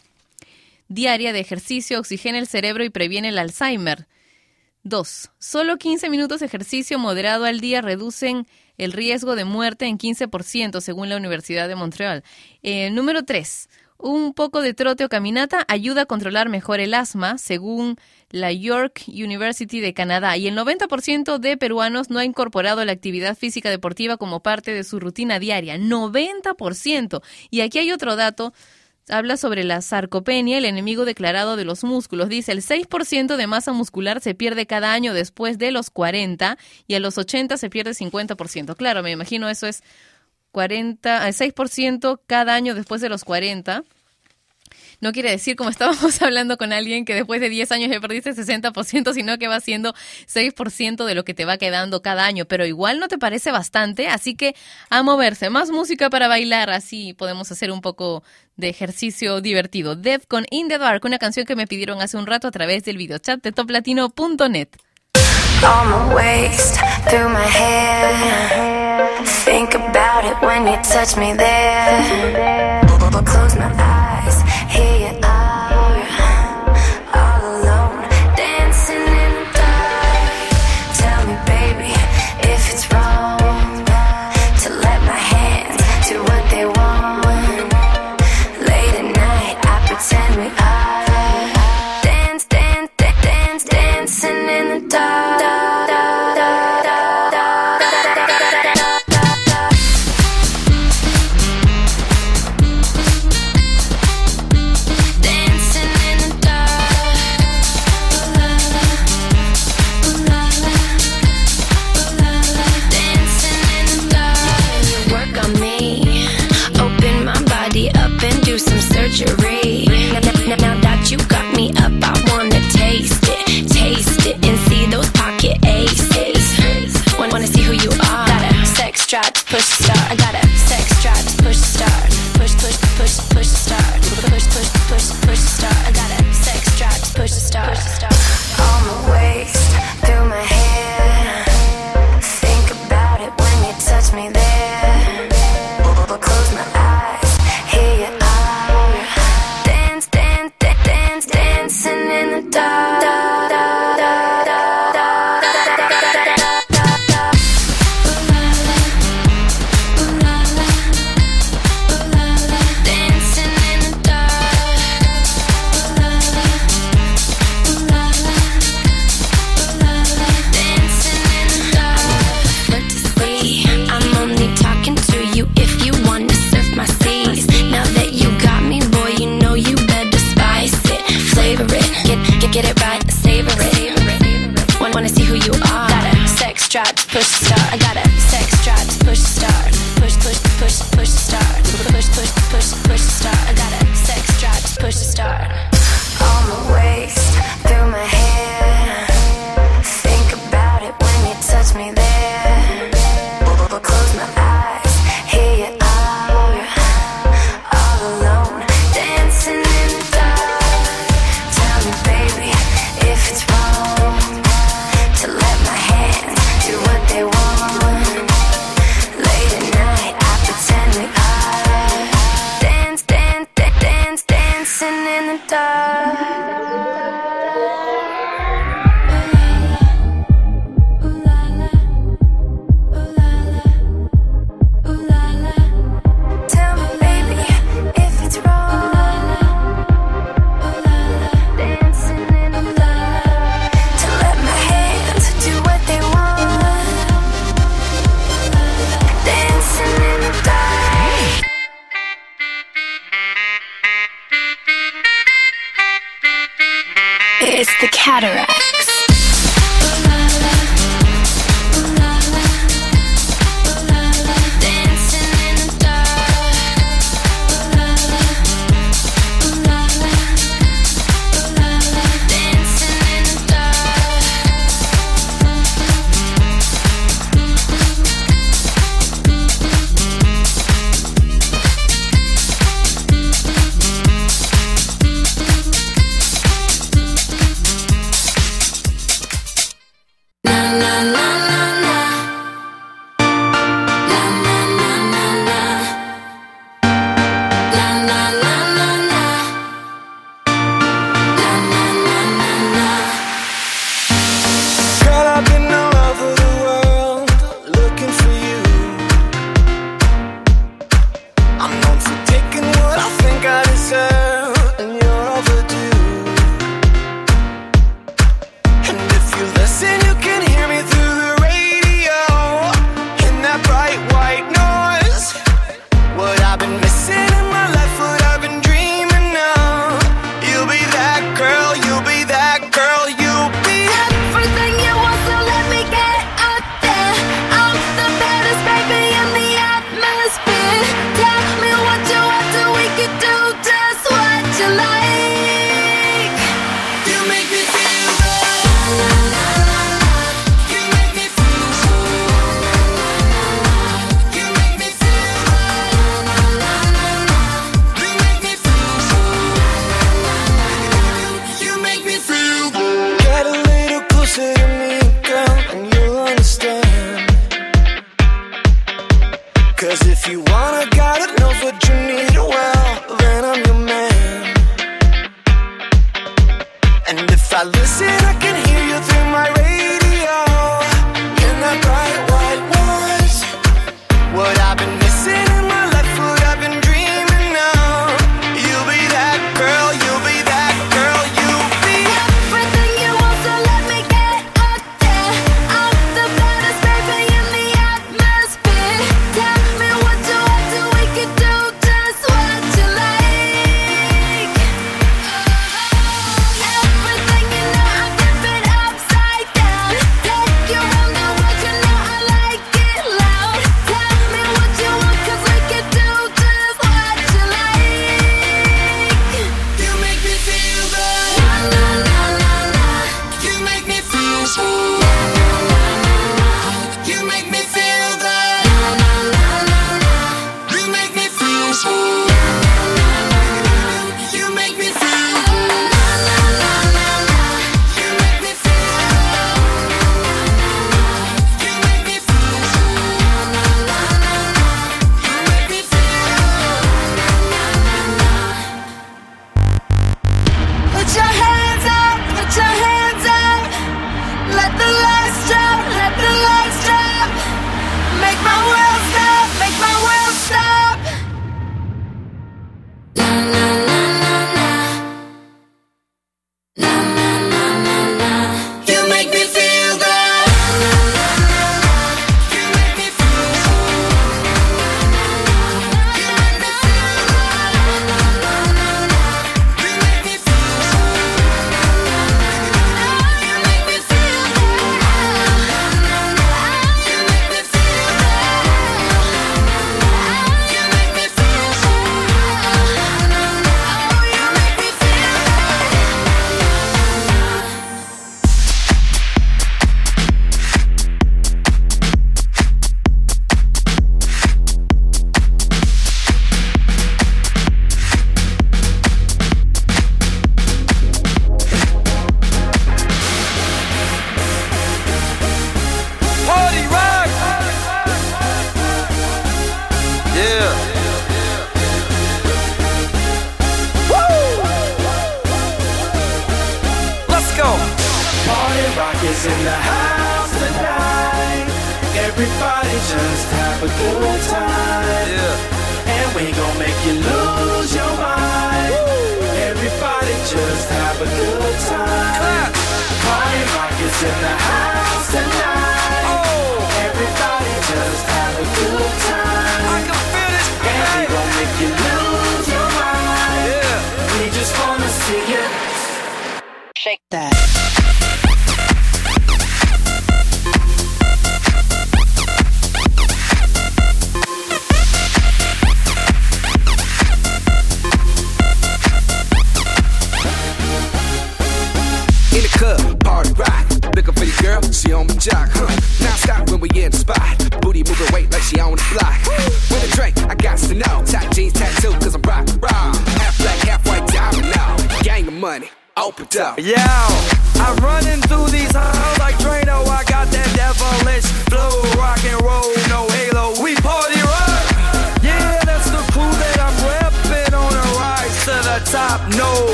diaria de ejercicio oxigena el cerebro y previene el Alzheimer. 2. Solo 15 minutos de ejercicio moderado al día reducen el riesgo de muerte en 15%, según la Universidad de Montreal. Eh, número 3. Un poco de trote o caminata ayuda a controlar mejor el asma, según la York University de Canadá. Y el 90% de peruanos no ha incorporado la actividad física deportiva como parte de su rutina diaria. 90%. Y aquí hay otro dato habla sobre la sarcopenia, el enemigo declarado de los músculos. Dice, el 6% de masa muscular se pierde cada año después de los 40 y a los 80 se pierde 50%. Claro, me imagino eso es 40, eh, 6% cada año después de los 40. No quiere decir, como estábamos hablando con alguien, que después de 10 años ya perdiste 60%, sino que va siendo 6% de lo que te va quedando cada año. Pero igual no te parece bastante, así que a moverse. Más música para bailar, así podemos hacer un poco de ejercicio divertido. Dev con In the Dark, una canción que me pidieron hace un rato a través del videochat de toplatino.net. on my waist, through my hair. Think about it when you touch me there. Close my eyes, here you sex drive to push start. I got a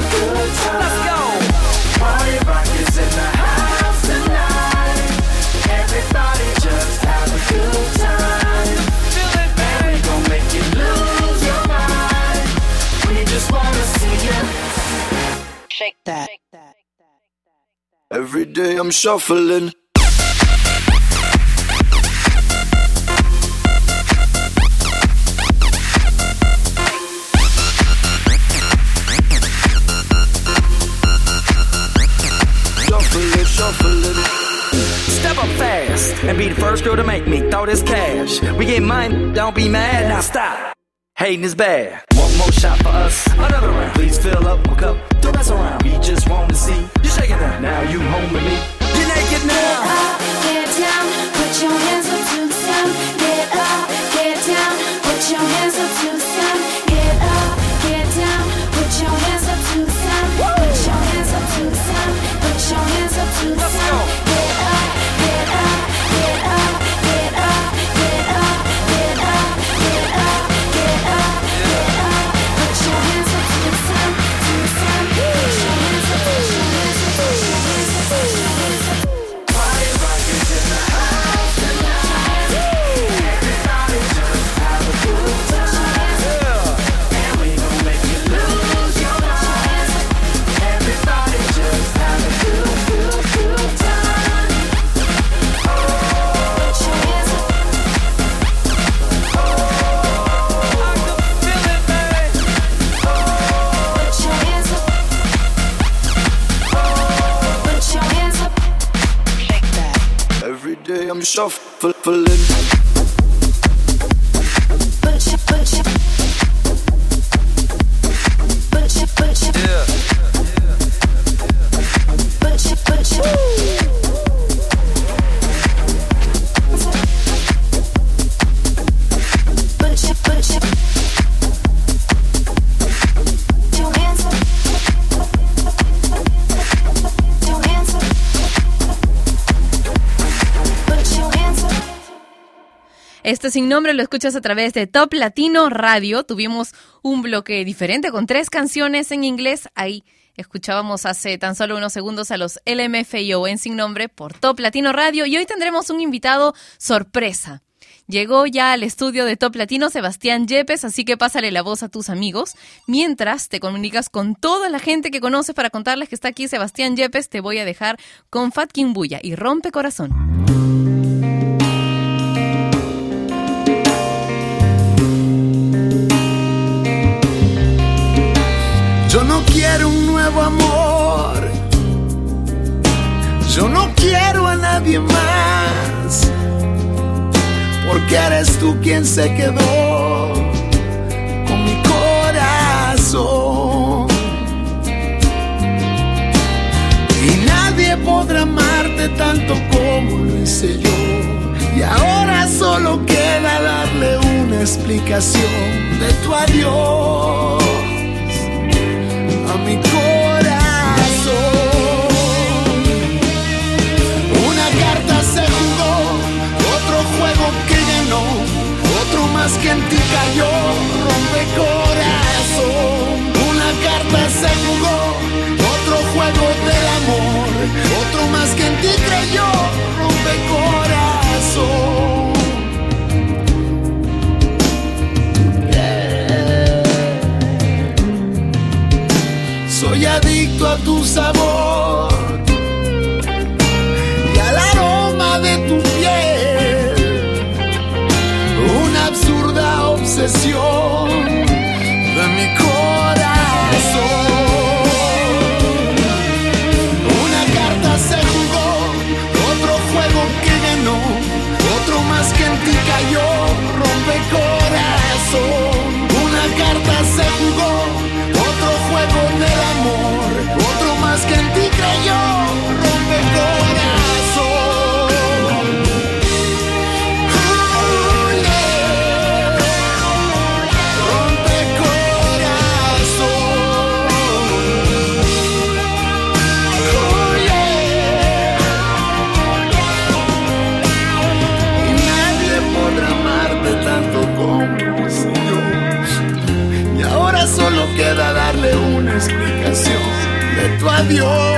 Let's go. Party rock is in the house tonight. Everybody just have a good time. Feel it, baby. Make you lose your mind. We just wanna see you. Shake that. Every day I'm shuffling. and be the first girl to make me throw this cash. We get money, don't be mad, now stop. Hating is bad. One more shot for us, another round. Please fill up my cup, don't mess around. We just want to see you shaking up. Now you home with me. You're naked now. Get up, get down, put your hands up to the sound. Shuffling. Este sin nombre lo escuchas a través de Top Latino Radio. Tuvimos un bloque diferente con tres canciones en inglés. Ahí escuchábamos hace tan solo unos segundos a los LMFAO en sin nombre por Top Latino Radio y hoy tendremos un invitado sorpresa. Llegó ya al estudio de Top Latino Sebastián Yepes, así que pásale la voz a tus amigos. Mientras te comunicas con toda la gente que conoces para contarles que está aquí Sebastián Yepes, te voy a dejar con Fat Bulla y Rompe Corazón. Un nuevo amor. Yo no quiero a nadie más. Porque eres tú quien se quedó con mi corazón. Y nadie podrá amarte tanto como lo hice yo. Y ahora solo queda darle una explicación de tu adiós más que en ti cayó, rompe corazón. Una carta se jugó, otro juego del amor, otro más que en ti creyó, rompe corazón. Soy adicto a tu sabor de tu adiós,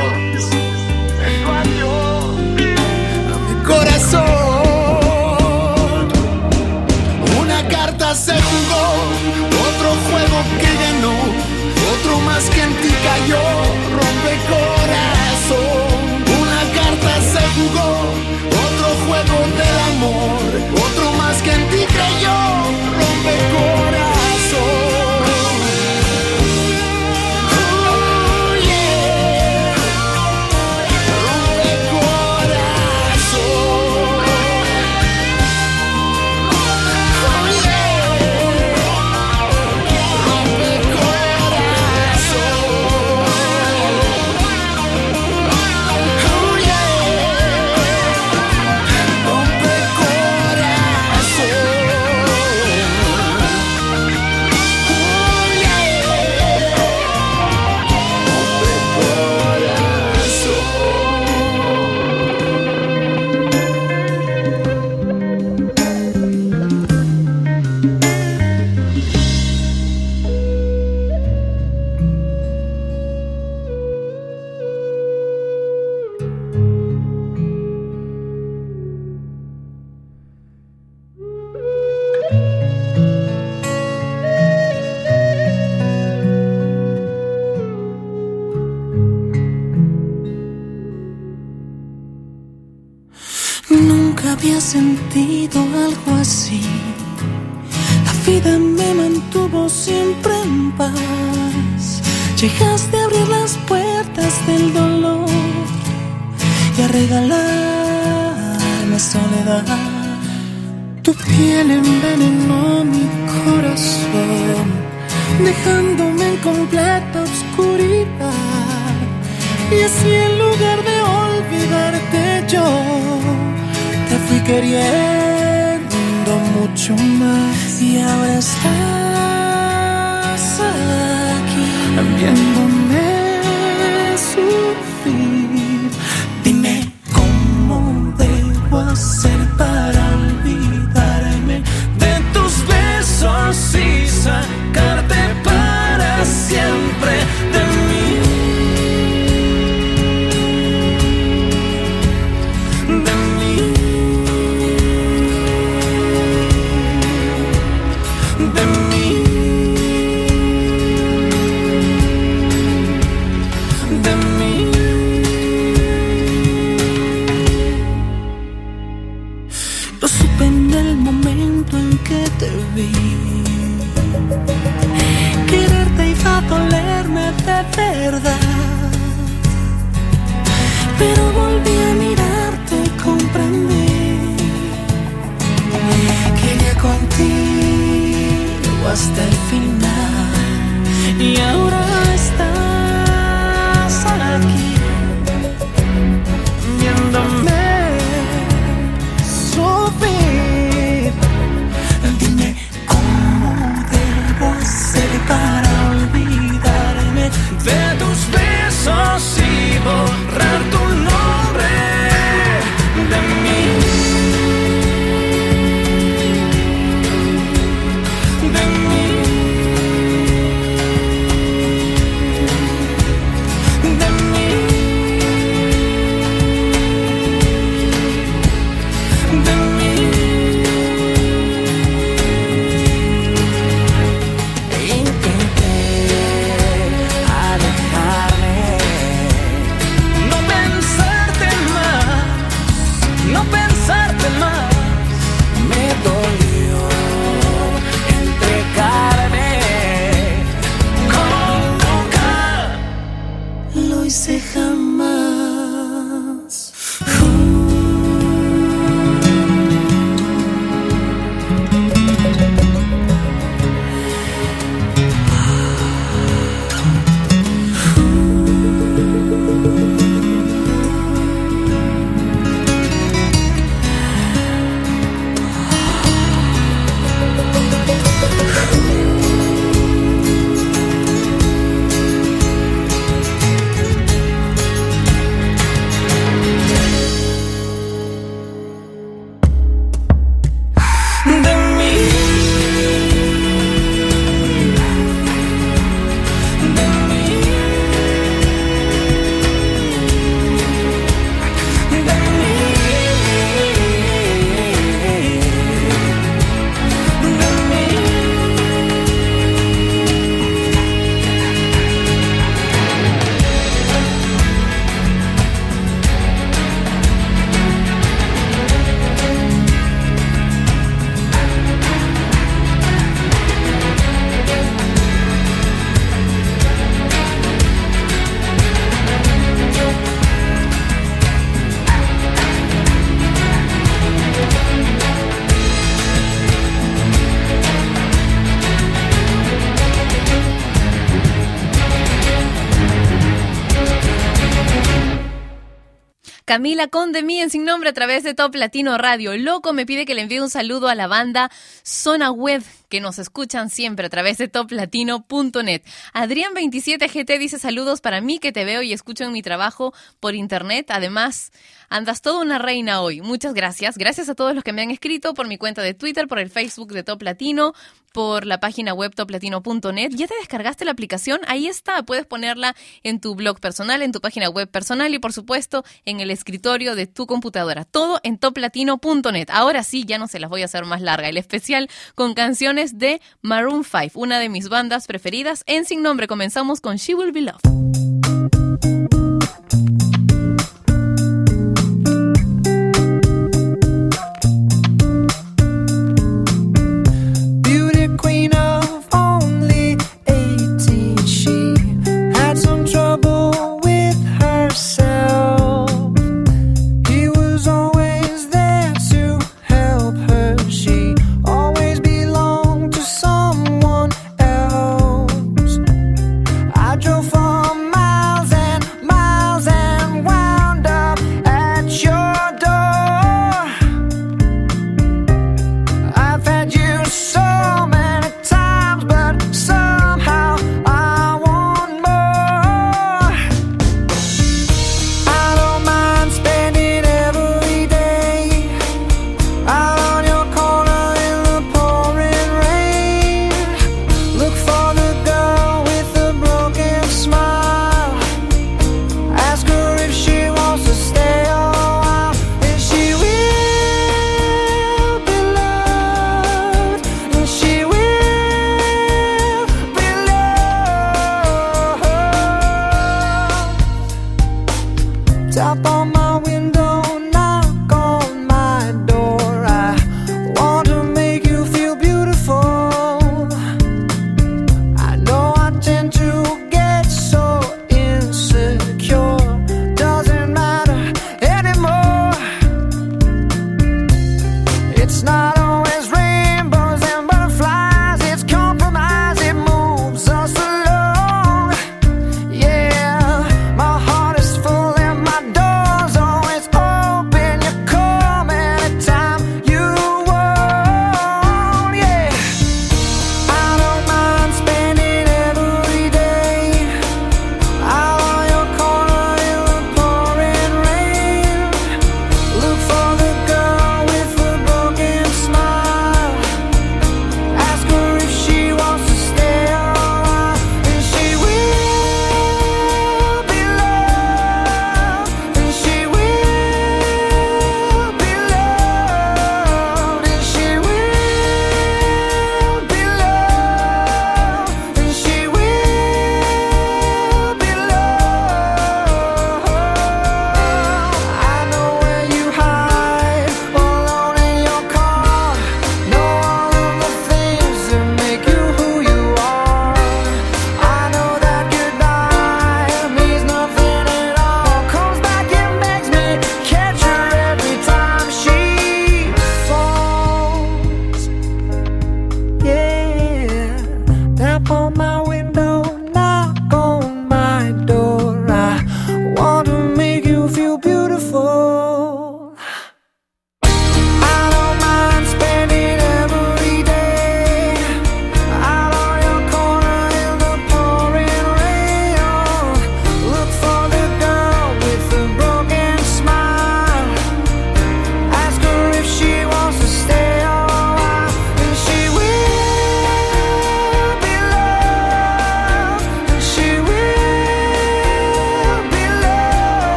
Camila con de mí en sin nombre a través de Top Latino Radio. Loco me pide que le envíe un saludo a la banda Zona Web que nos escuchan siempre a través de toplatino.net. Adrián 27 GT dice saludos para mí que te veo y escucho en mi trabajo por internet. Además, andas toda una reina hoy. Muchas gracias. Gracias a todos los que me han escrito por mi cuenta de Twitter, por el Facebook de Top Latino, por la página web toplatino.net. ¿Ya te descargaste la aplicación? Ahí está. Puedes ponerla en tu blog personal, en tu página web personal y por supuesto en el escritorio de tu computadora. Todo en toplatino.net. Ahora sí, ya no se las voy a hacer más larga. El especial con canciones de Maroon 5, una de mis bandas preferidas. En Sin Comenzamos con She Will Be Loved.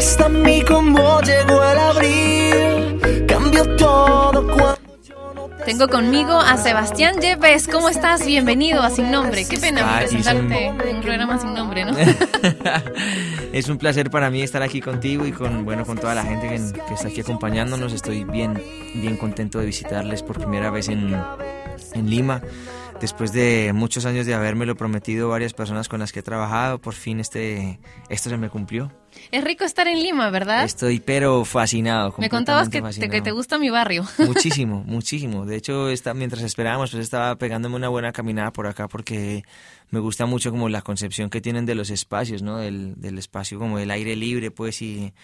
Hasta mí como llegó el abril. Cambió todo cuando. Tengo conmigo a Sebastián Yepes. ¿Cómo estás? Bienvenido a Sin Nombre. Qué pena Ah, presentarte en un programa sin nombre, ¿no? es un placer para mí estar aquí contigo y con bueno con toda la gente que, que está aquí acompañándonos. Estoy bien bien contento de visitarles por primera vez en, en Lima. Después de muchos años de habérmelo prometido varias personas con las que he trabajado, por fin este esto se me cumplió. Es rico estar en Lima, ¿verdad? Estoy pero fascinado. Me contabas que te, que te gusta mi barrio. Muchísimo, muchísimo. De hecho, está, mientras esperábamos, pues estaba pegándome una buena caminada por acá porque me gusta mucho como la concepción que tienen de los espacios, ¿no? Del, del espacio como del aire libre, pues, y,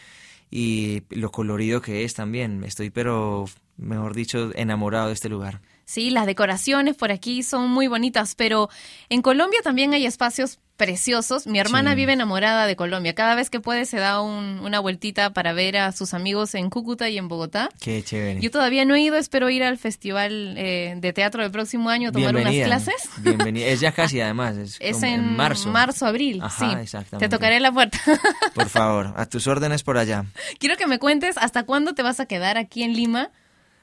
y lo colorido que es también. Estoy, pero, mejor dicho, enamorado de este lugar. Sí, las decoraciones por aquí son muy bonitas, pero en Colombia también hay espacios preciosos. Mi hermana Sí. vive enamorada de Colombia. Cada vez que puede se da un- una vueltita para ver a sus amigos en Cúcuta y en Bogotá. Qué chévere. Yo todavía no he ido, espero ir al festival eh, de teatro del próximo año, tomar unas Bienvenida. clases. Bienvenida. Es ya casi, además. Es, Es como en marzo. abril, Ajá, sí. exactamente. Te tocaré la puerta. Por favor, a tus órdenes por allá. Quiero que me cuentes hasta cuándo te vas a quedar aquí en Lima.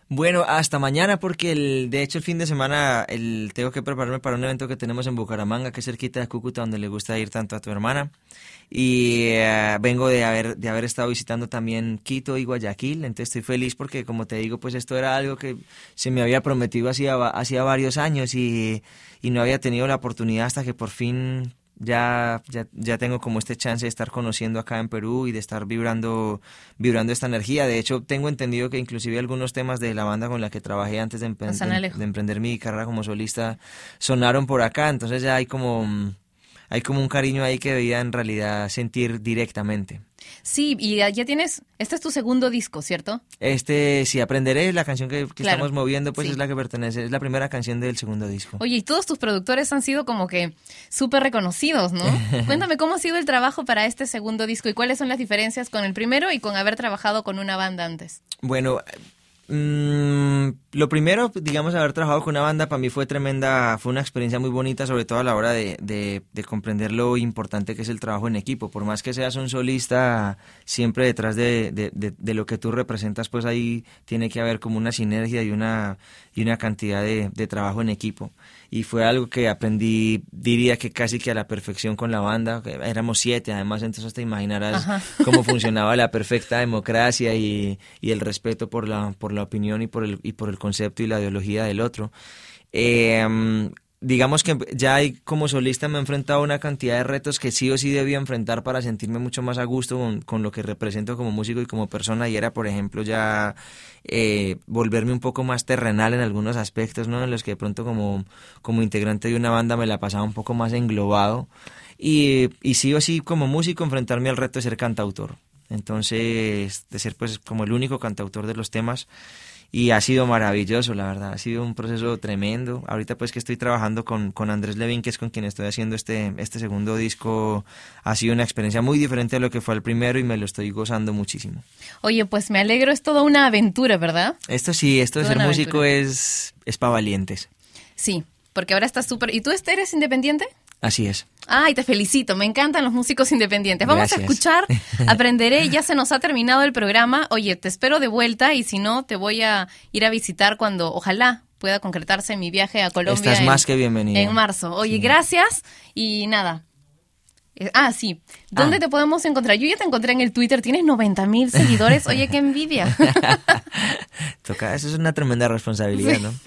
Bueno, hasta mañana porque el, de hecho el fin de semana el, tengo que prepararme para un evento que tenemos en Bucaramanga, que es cerquita de Cúcuta, donde le gusta ir tanto a tu hermana. Y eh, vengo de haber, de haber estado visitando también Quito y Guayaquil, entonces estoy feliz porque como te digo, pues esto era algo que se me había prometido hacía, hacía varios años y, y no había tenido la oportunidad hasta que por fin ya, ya, ya tengo como este chance de estar conociendo acá en Perú y de estar vibrando, vibrando esta energía. De hecho, tengo entendido que inclusive algunos temas de la banda con la que trabajé antes de, de- emprender mi carrera como solista sonaron por acá. Entonces ya hay como, hay como un cariño ahí que debía en realidad sentir directamente. Sí, y ya tienes, este es tu segundo disco, ¿cierto? Este, si aprenderé, la canción que, que Claro, estamos moviendo, pues sí. es la que pertenece, es la primera canción del segundo disco. Oye, y todos tus productores han sido como que súper reconocidos, ¿no? Cuéntame cómo ha sido el trabajo para este segundo disco y cuáles son las diferencias con el primero y con haber trabajado con una banda antes. Bueno, mm, lo primero, digamos, haber trabajado con una banda para mí fue tremenda, fue una experiencia muy bonita, sobre todo a la hora de, de- de comprender lo importante que es el trabajo en equipo. Por más que seas un solista, siempre detrás de, de- lo que tú representas, pues ahí tiene que haber como una sinergia y una, y una cantidad de trabajo en equipo. Y fue algo que aprendí, diría que casi que a la perfección con la banda. Éramos siete, además, entonces te imaginarás Ajá. cómo funcionaba la perfecta democracia y, y el respeto por la, por la opinión y por, el, y por el concepto y la ideología del otro. Eh, digamos que ya como solista me he enfrentado a una cantidad de retos que sí o sí debía enfrentar para sentirme mucho más a gusto con, con lo que represento como músico y como persona y era, por ejemplo, ya eh, volverme un poco más terrenal en algunos aspectos, ¿no? En los que de pronto como, como integrante de una banda me la pasaba un poco más englobado y, y sí o sí como músico enfrentarme al reto de ser cantautor. Entonces, de ser pues como el único cantautor de los temas y ha sido maravilloso, la verdad, ha sido un proceso tremendo. Ahorita pues que estoy trabajando con, con Andrés Levin, que es con quien estoy haciendo este, este segundo disco, ha sido una experiencia muy diferente a lo que fue el primero y me lo estoy gozando muchísimo. Oye, pues me alegro, es toda una aventura, ¿verdad? Esto sí, esto de ser músico aventura. es, es para valientes, Sí, porque ahora estás súper... ¿Y tú este, eres independiente? Así es. Ay, te felicito, me encantan los músicos independientes. Vamos a escuchar, aprenderé, ya se nos ha terminado el programa. Oye, te espero de vuelta y si no, te voy a ir a visitar cuando, ojalá, pueda concretarse mi viaje a Colombia. Estás en- más que bienvenida. En marzo. Oye, gracias y nada. Eh, Ah, sí. ¿Dónde Ah. te podemos encontrar? Yo ya te encontré en el Twitter, tienes 90 mil seguidores. Oye, qué envidia. Toca, eso es una tremenda responsabilidad, ¿no?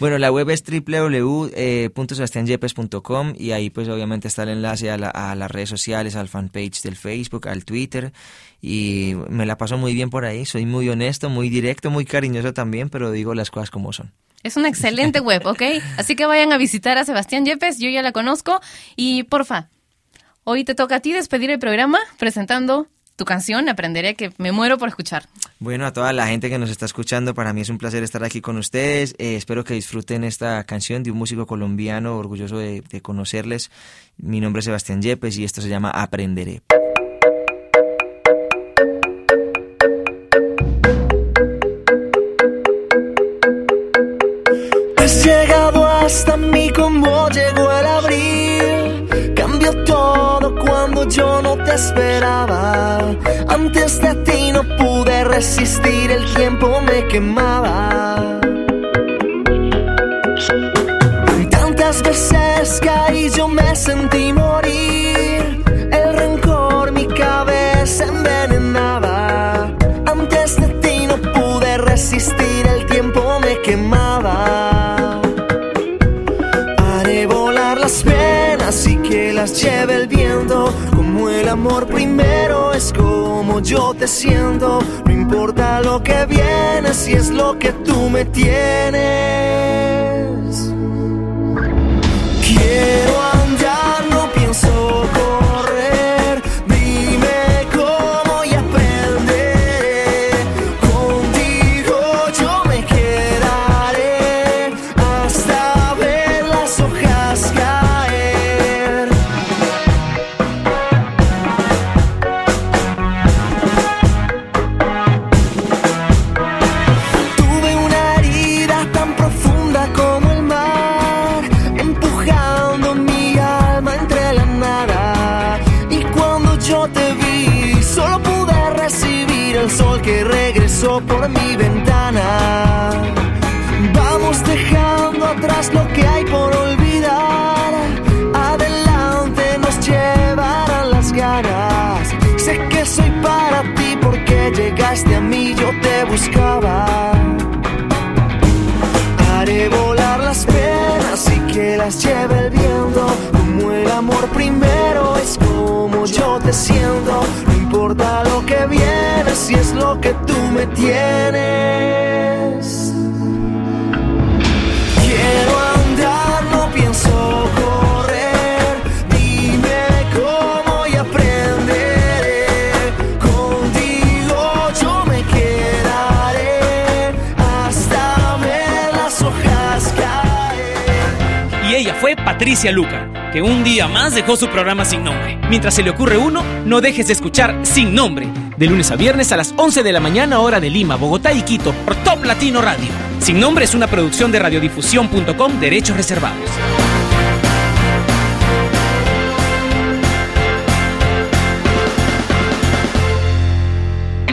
bueno, la web es www.sebastianyepes.com y ahí pues obviamente está el enlace a, la- a las redes sociales, al fanpage del Facebook, al Twitter y me la paso muy bien por ahí, soy muy honesto, muy directo, muy cariñoso también, pero digo las cosas como son. Es una excelente web, ¿ok? Así que vayan a visitar a Sebastián Yepes, yo ya la conozco. Y porfa, hoy te toca a ti despedir el programa presentando tu canción, Aprenderé que me muero por escuchar. Bueno, a toda la gente que nos está escuchando, para mí es un placer estar aquí con ustedes. Eh, espero que disfruten esta canción de un músico colombiano, orgulloso de, de conocerles. Mi nombre es Sebastián Yepes y esto se llama Aprenderé. Has llegado hasta mí como Antes de ti no pude resistir, el tiempo me quemaba. Tantas veces caí, yo me sentí morir. El rencor mi cabeza envenenaba. Antes de ti no pude resistir, el tiempo me quemaba. Haré volar las penas y que las lleve el viento. Amor primero es como yo te siento. No importa lo que viene, si es lo que tú me tienes. Quiero andar, no pienso. Las el viento. Como el amor primero es como yo te siento. No importa lo que viene, si es lo que tú me tienes. Patricia Luca, que un día más dejó su programa sin nombre. Mientras se le ocurre uno, no dejes de escuchar Sin Nombre, de lunes a viernes a las 11 de la mañana hora de Lima, Bogotá y Quito, por Top Latino Radio. Sin Nombre es una producción de radiodifusión.com, derechos reservados.